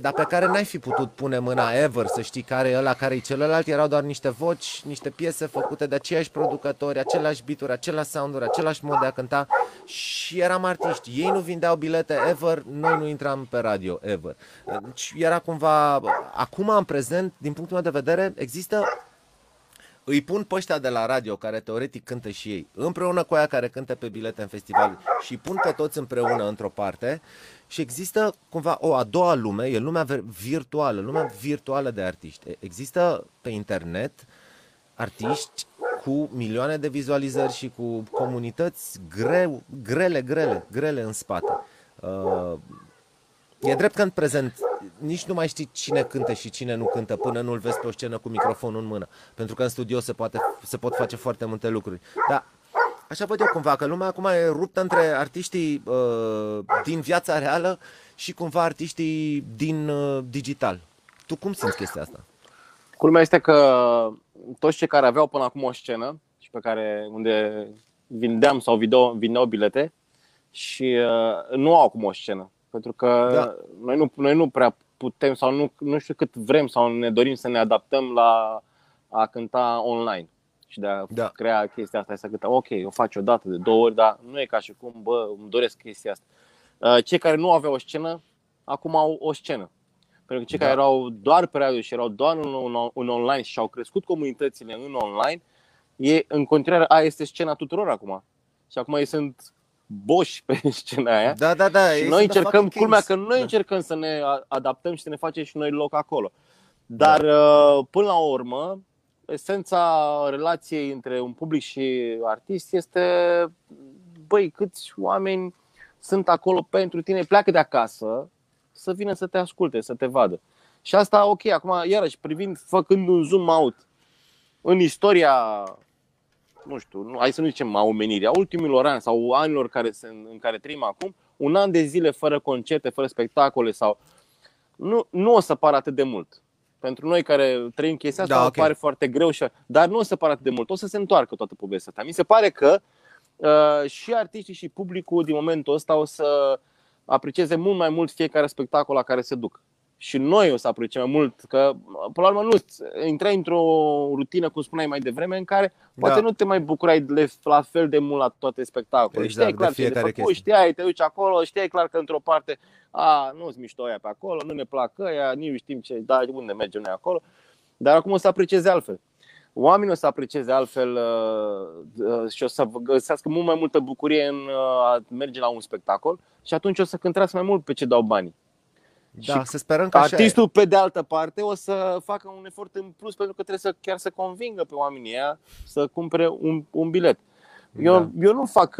dar pe care n-ai fi putut pune mâna ever să știi care e ăla, care e celălalt, erau doar niște voci, niște piese făcute de aceiași producători, aceleași bituri, același sounduri, același mod de a cânta și eram artiști. Ei nu vindeau bilete ever, noi nu intram pe radio ever. Deci era cumva, acum în prezent, din punctul meu de vedere, există îi pun pe ăștia de la radio, care teoretic cântă și ei, împreună cu aia care cântă pe bilete în festival și îi pun pe toți împreună într-o parte și există cumva o a doua lume, e lumea ver- virtuală, lumea virtuală de artiști. E- Există pe internet artiști cu milioane de vizualizări și cu comunități greu, grele, grele, grele în spate. Uh, e drept că în prezent nici nu mai știi cine cântă și cine nu cântă până nu-l vezi pe o scenă cu microfonul în mână. Pentru că în studio se, poate, se pot face foarte multe lucruri. Dar așa văd eu cumva, că lumea acum e ruptă între artiștii uh, din viața reală și cumva artiștii din uh, digital. Tu cum simți chestia asta? Culmea este că toți cei care aveau până acum o scenă și pe care unde vindeam sau video, vindeau bilete și uh, nu au acum o scenă. Pentru că da. noi, nu, noi nu prea putem sau nu, nu știu cât vrem sau ne dorim să ne adaptăm la a cânta online și de a da. crea chestia asta, să cântăm. Ok, o faci o dată de două ori, dar nu e ca și cum, bă, îmi doresc chestia asta. Uh, cei care nu aveau o scenă, acum au o scenă. Pentru că cei da. care erau doar pe radio și erau doar în, în, în online și au crescut comunitățile în online, e în continuare, a este scena tuturor acum. Și acum ei sunt boși pe *laughs* scena aia. Da, da, da. Și noi încercăm, culmea că noi da. încercăm să ne adaptăm și să ne facem și noi loc acolo. Dar da. Uh, până la urmă, esența relației între un public și artist este, băi, câți oameni sunt acolo pentru tine, pleacă de acasă să vină să te asculte, să te vadă. Și asta, ok, acum, iarăși, privind, făcând un zoom out în istoria, nu știu, nu, hai să nu zicem a omenirii, a ultimilor ani sau anilor care se, în care trăim acum, un an de zile fără concerte, fără spectacole sau nu, nu o să pară atât de mult. Pentru noi care trăim chestia asta, da, okay. pare foarte greu, și, dar nu o să pară atât de mult. O să se întoarcă toată povestea asta. Mi se pare că uh, și artiștii și publicul din momentul ăsta o să aprecieze mult mai mult fiecare spectacol la care se duc. Și noi o să apreciem mai mult, că până la urmă nu intrai într-o rutină, cum spuneai mai devreme, în care poate da. nu te mai bucurai la fel de mult la toate spectacolele. Exact, știai clar ce de făcut, chestie. știai, te duci acolo, știai clar că într-o parte, a, nu-ți mișto aia pe acolo, nu ne plac ăia, nici știm ce, da, unde mergem noi acolo. Dar acum o să aprecieze altfel oamenii o să aprecieze altfel uh, uh, și o să găsească mult mai multă bucurie în uh, a merge la un spectacol și atunci o să cântrească mai mult pe ce dau banii. Da, și să sperăm că artistul așa pe de altă parte o să facă un efort în plus pentru că trebuie să chiar să convingă pe oamenii ăia să cumpere un, un bilet. Eu, da. eu nu fac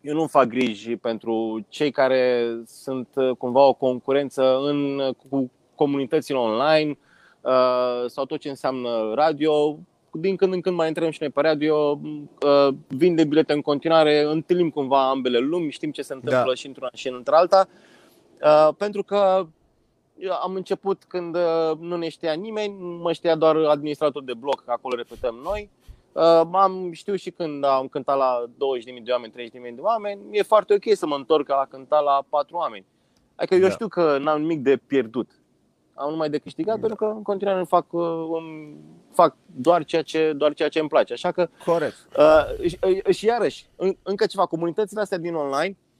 eu nu fac griji pentru cei care sunt cumva o concurență în, cu comunitățile online, Uh, sau tot ce înseamnă radio. Din când în când mai intrăm și noi pe radio, uh, vinde bilete în continuare, întâlnim cumva ambele lumi, știm ce se întâmplă da. și într-una și într-alta. Uh, pentru că am început când nu ne știa nimeni, mă știa doar administrator de bloc, acolo repetăm noi. Am știu și când am cântat la 20.000 de oameni, 30.000 de oameni, e foarte ok să mă întorc la cânta la 4 oameni. Adică eu da. știu că n-am nimic de pierdut am numai de câștigat, da. pentru că în continuare fac, um, fac doar, ceea ce, doar ceea ce îmi place. Așa că, Corect. Uh, și, uh, și iarăși, în, încă ceva, comunitățile astea din online, uh,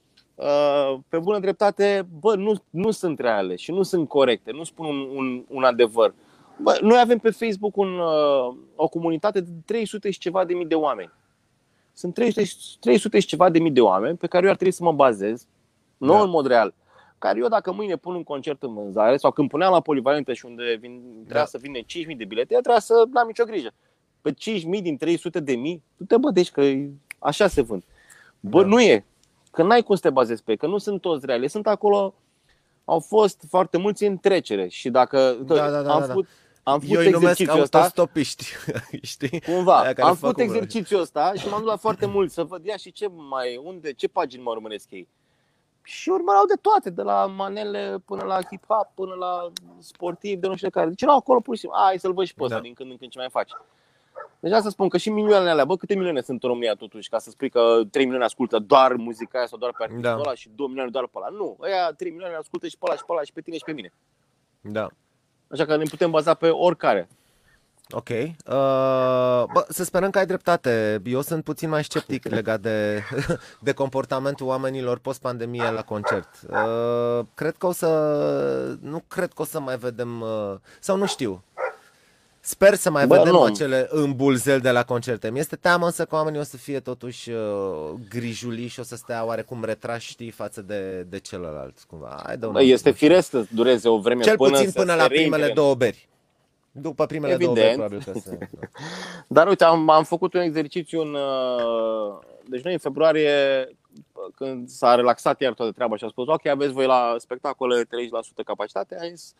pe bună dreptate, bă, nu, nu sunt reale și nu sunt corecte, nu spun un, un, un adevăr. Bă, noi avem pe Facebook un, uh, o comunitate de 300 și ceva de mii de oameni. Sunt 300, 300 și ceva de mii de oameni pe care eu ar trebui să mă bazez, nu da. în mod real, care eu dacă mâine pun un concert în vânzare sau când puneam la polivalentă și unde vin, trebuia da. să vină 5.000 de bilete, trebuia să n-am nicio grijă. Pe 5.000 din 300 de mii, tu te bădești că așa se vând. Bă, da. nu e. Că n-ai cum să te bazezi pe ei, că nu sunt toți reale. Sunt acolo, au fost foarte mulți în trecere și dacă da, da, da, am da, da. făcut, am făcut Eu exercițiul ăsta. stopiști, *laughs* știi? Cumva. Am făcut exercițiul ăsta și m-am dus la foarte mult să văd ia și ce mai, unde, ce pagini mă urmăresc ei și urmăreau de toate, de la manele până la hip-hop, până la sportiv, de nu știu care. Deci erau acolo pur și simplu, ai să-l văd și pe ăsta da. din când în când ce mai faci. Deci asta spun că și milioanele alea, bă, câte milioane sunt în România totuși, ca să spui că 3 milioane ascultă doar muzica aia sau doar pe artistul da. ăla și 2 milioane doar pe ăla. Nu, ăia 3 milioane ascultă și pe ăla și pe ăla și pe tine și pe mine. Da. Așa că ne putem baza pe oricare. Ok. Uh, bă, să sperăm că ai dreptate. Eu sunt puțin mai sceptic *laughs* legat de, de comportamentul oamenilor post-pandemie la concert. Uh, cred că o să... Nu cred că o să mai vedem... Uh, sau nu știu. Sper să mai Bă, vedem nu. acele îmbulzeli de la concerte. Mi este teamă însă că oamenii o să fie totuși uh, grijuli și o să stea oarecum retrași, știi, față de, de celălalt. Cumva. Bă, este firesc să dureze o vreme Cel până puțin până la primele două beri. După primele Evident. două probabil că se... *laughs* Dar uite, am, am făcut un exercițiu în... Uh, deci noi în februarie, când s-a relaxat iar toată treaba și a spus ok, aveți voi la spectacole 30% capacitate, am zis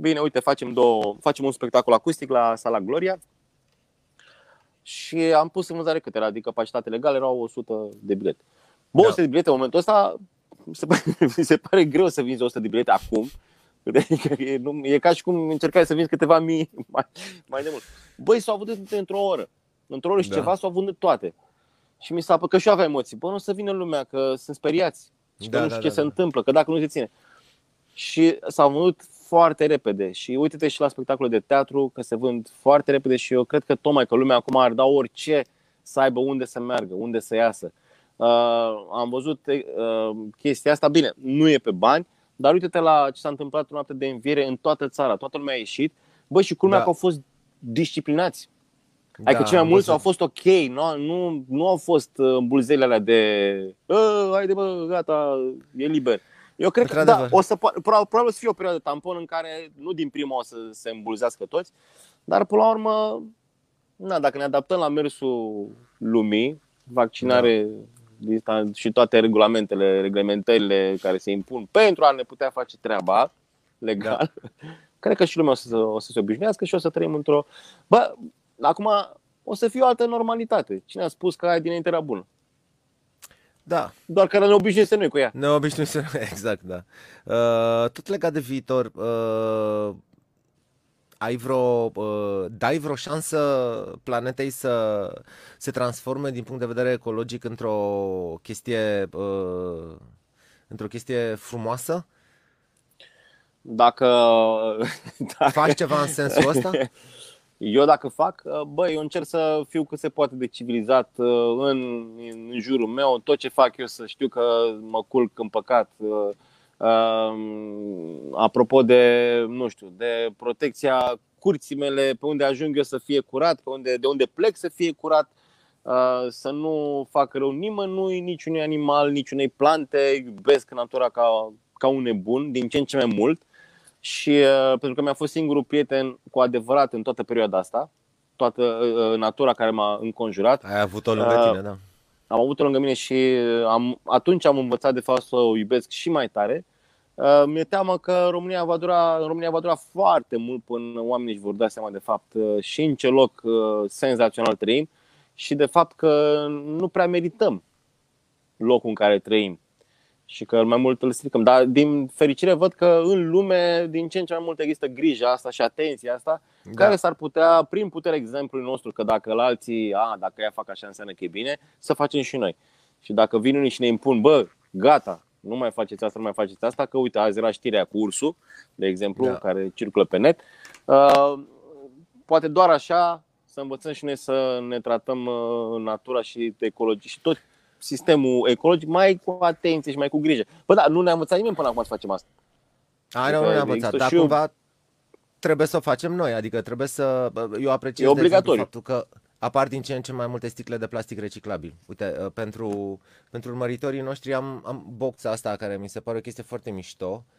bine, uite, facem, două, facem un spectacol acustic la Sala Gloria și am pus în vânzare câte era, adică capacitate legală erau 100 de bilete. Bă, da. 100 de bilete în momentul ăsta se pare, *laughs* se pare greu să vinzi 100 de bilete acum. E, nu, e ca și cum încercai să vinzi câteva mii *laughs* mai, mai de mult. Băi, s-au vândut într-o oră. Într-o oră și da. ceva s-au vândut toate. Și mi s-a că și eu aveam emoții. Bă, nu o să vină lumea, că sunt speriați. Și da, că nu știu da, ce da, se da. întâmplă, că dacă nu se ține. Și s-au vândut foarte repede. Și uite-te și la spectacole de teatru, că se vând foarte repede și eu cred că tocmai că lumea acum ar da orice să aibă unde să meargă, unde să iasă. Uh, am văzut uh, chestia asta, bine, nu e pe bani, dar uite-te la ce s-a întâmplat în noapte de înviere în toată țara. Toată lumea a ieșit. Bă, și culmea da. că au fost disciplinați. Adică da, cei mai mulți au fost ok, nu, nu, nu au fost îmbulzele alea de haide bă, gata, e liber. Eu cred că da, o să, probabil, probabil să fie o perioadă tampon în care nu din prima o să se îmbulzească toți, dar până la urmă, na, dacă ne adaptăm la mersul lumii, vaccinare da. și toate regulamentele, reglementările care se impun pentru a ne putea face treaba legal, da. *laughs* cred că și lumea o să, o să se obișnuiască și o să trăim într-o... Bă, acum o să fie o altă normalitate. Cine a spus că aia dinainte era bună? Da. Doar că ne obișnuise noi cu ea. Ne obișnuise noi, *laughs* exact, da. Uh, tot legat de viitor, uh, ai vreo, uh, dai vreo șansă planetei să se transforme din punct de vedere ecologic într-o chestie, uh, într-o chestie frumoasă? Dacă, dacă... Faci ceva în sensul ăsta? *laughs* Eu dacă fac, uh, băi, eu încerc să fiu cât se poate de civilizat uh, în, în jurul meu. Tot ce fac eu să știu că mă culc în păcat. Uh, apropo de, nu știu, de protecția curții mele, pe unde ajung eu să fie curat, pe unde, de unde plec să fie curat, să nu fac rău nimănui, niciunui animal, niciunei plante. Iubesc natura ca, ca un nebun, din ce în ce mai mult și uh, pentru că mi-a fost singurul prieten cu adevărat în toată perioada asta, toată uh, uh natura care m-a înconjurat. Ai avut-o lângă uh, tine, da. Am avut-o lângă mine și uh, am, atunci am învățat de fapt să o iubesc și mai tare. Uh, mi-e teamă că România va dura, România va dura foarte mult până oamenii își vor da seama de fapt uh, și în ce loc uh, senzațional trăim și de fapt că nu prea merităm locul în care trăim și că mai mult îl stricăm. Dar din fericire văd că în lume din ce în ce mai mult există grija asta și atenția asta da. care s-ar putea, prin puterea exemplului nostru, că dacă la alții, a, dacă ea fac așa înseamnă că e bine, să facem și noi. Și dacă vin unii și ne impun, bă, gata, nu mai faceți asta, nu mai faceți asta, că uite, azi era știrea cu ursul, de exemplu, da. care circulă pe net. Uh, poate doar așa să învățăm și noi să ne tratăm uh, natura și ecologie și tot sistemul ecologic mai cu atenție și mai cu grijă. Bă, da, nu ne-a învățat nimeni până acum să facem asta. A, nu, nu ne-a învățat, dar cumva trebuie să o facem noi, adică trebuie să... Eu apreciez e obligatoriu. faptul că apar din ce în ce mai multe sticle de plastic reciclabil. Uite, uh, pentru, pentru urmăritorii noștri am, am boxa asta care mi se pare o chestie foarte mișto. Uh,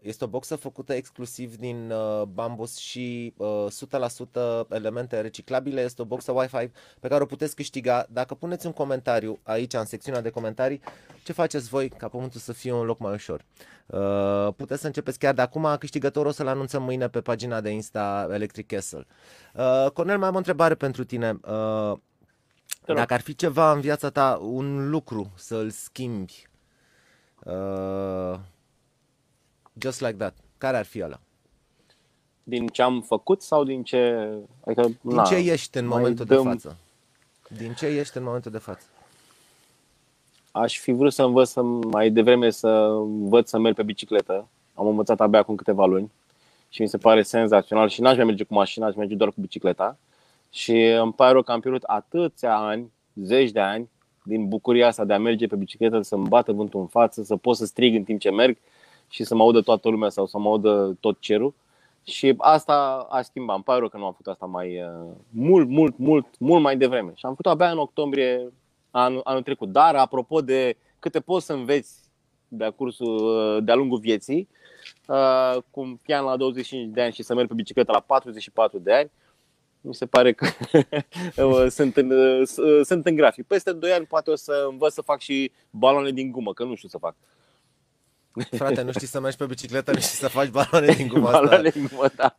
este o boxă făcută exclusiv din uh, bambus și 100% elemente reciclabile. Este o boxă Wi-Fi pe care o puteți câștiga dacă puneți un comentariu aici în secțiunea de comentarii ce faceți voi ca pământul să fie un loc mai ușor. Puteți să începeți chiar de acum, câștigătorul o să-l anunțăm mâine pe pagina de Insta Electric Castle. Cornel, mai am o întrebare pentru tine. Dacă ar fi ceva în viața ta, un lucru să-l schimbi, Just like that. Care ar fi ăla? Din ce am făcut sau din ce... Adică, din na, ce ești în momentul dăm... de față? Din ce ești în momentul de față? Aș fi vrut să învăț să, mai devreme să învăț să merg pe bicicletă. Am învățat abia acum câteva luni și mi se pare senzațional și n-aș mai merge cu mașina, aș merge doar cu bicicleta. Și îmi pare rău că am pierdut atâția ani, zeci de ani, din bucuria asta de a merge pe bicicletă, să-mi bată vântul în față, să pot să strig în timp ce merg și să mă audă toată lumea sau să mă audă tot cerul. Și asta a schimbat. Îmi pare rău că nu am făcut asta mai uh, mult, mult, mult, mult mai devreme. Și am făcut abia în octombrie anul, anul trecut. Dar, apropo de câte poți să înveți de-a, cursul, de-a lungul vieții, uh, cum pian la 25 de ani și să merg pe bicicletă la 44 de ani, mi se pare că *laughs* sunt, în, sunt în grafic. Peste 2 ani poate o să învăț să fac și baloane din gumă, că nu știu să fac. Frate, nu știi să mergi pe bicicletă, nu știi să faci baloane din gumă asta. Baloane din gumă, da.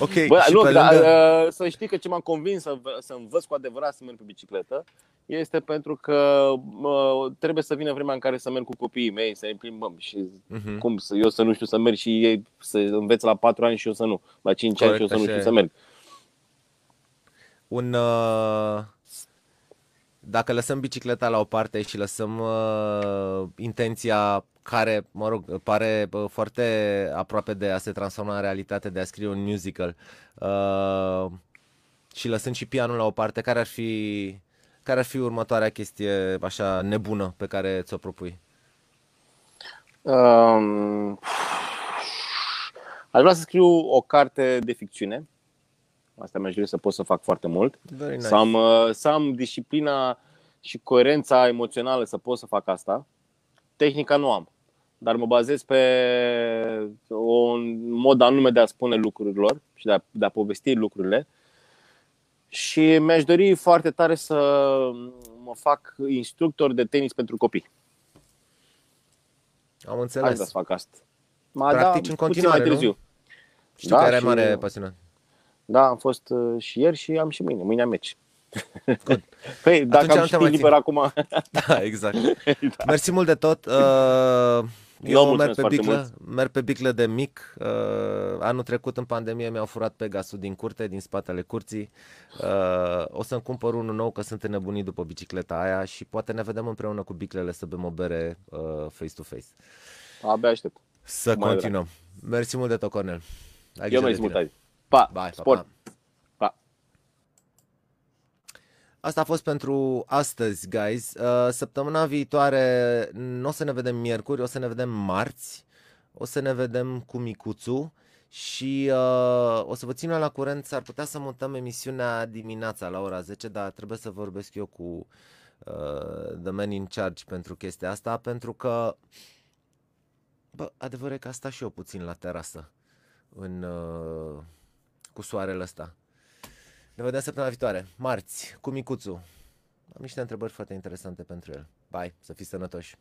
Ok, Bă, și nu, pe dar, lângă... uh, să știi că ce m-a convins să, să învăț cu adevărat să merg pe bicicletă este pentru că uh, trebuie să vină vremea în care să merg cu copiii mei, să îi plimbăm și Mhm. cum să, eu să nu știu să merg și ei să învețe la 4 ani și eu să nu, la 5 ani și eu Corect, să nu așa știu e. să merg. un uh, dacă lăsăm bicicleta la o parte și lăsăm uh, intenția care, mă rog, pare uh, foarte aproape de a se transforma în realitate, de a scrie un musical uh, și lăsând și pianul la o parte, care ar fi care ar fi următoarea chestie așa nebună pe care ți-o propui? Um, aș vrea să scriu o carte de ficțiune. Asta mi-aș dori să pot să fac foarte mult. Very nice. Să am, uh, să am disciplina și coerența emoțională să pot să fac asta. Tehnica nu am, dar mă bazez pe un mod anume de a spune lucrurilor și de a, de a povesti lucrurile. Și mi-aș dori foarte tare să mă fac instructor de tenis pentru copii. Am Aș înțeles. vrea să fac asta. Ma, Practici în puțin continuare, mai târziu. Știu Da, că erai și- mare pasionat. Da, am fost uh, și ieri și am și mâine. Mâine am meci. Good. *laughs* Păi, dacă Atunci am nu și te timp mai liber acum, *laughs* Da, exact. *laughs* da. Mersi mult de tot. Uh, eu merg mulțumesc pe, foarte biclă, merg pe biclă de mic. Uh, anul trecut, în pandemie, mi-au furat Pegasul din curte, din spatele curții. Uh, o să-mi cumpăr unul nou, că sunt înnebunit după bicicleta aia și poate ne vedem împreună cu biclele să bem o bere uh, face-to-face. abia aștept. Să Mai continuăm. Mersi mult de tot, Cornel. Ai grijă Eu de mersi mult tine. azi. Pa, Bye, pa, sport. pa. Pa. Asta a fost pentru astăzi, guys. Uh, Săptămâna viitoare nu o să ne vedem miercuri, o să ne vedem marți. O să ne vedem cu Micuțu și uh, o să vă țin la curent. S-ar putea să mutăm emisiunea dimineața la ora 10, dar trebuie să vorbesc eu cu uh, the man in charge pentru chestia asta, pentru că bă, adevărul e că asta și eu puțin la terasă în, uh, cu soarele ăsta. Ne vedem săptămâna viitoare, marți, cu Micuțu. Am niște întrebări foarte interesante pentru el. Bye, să fiți sănătoși!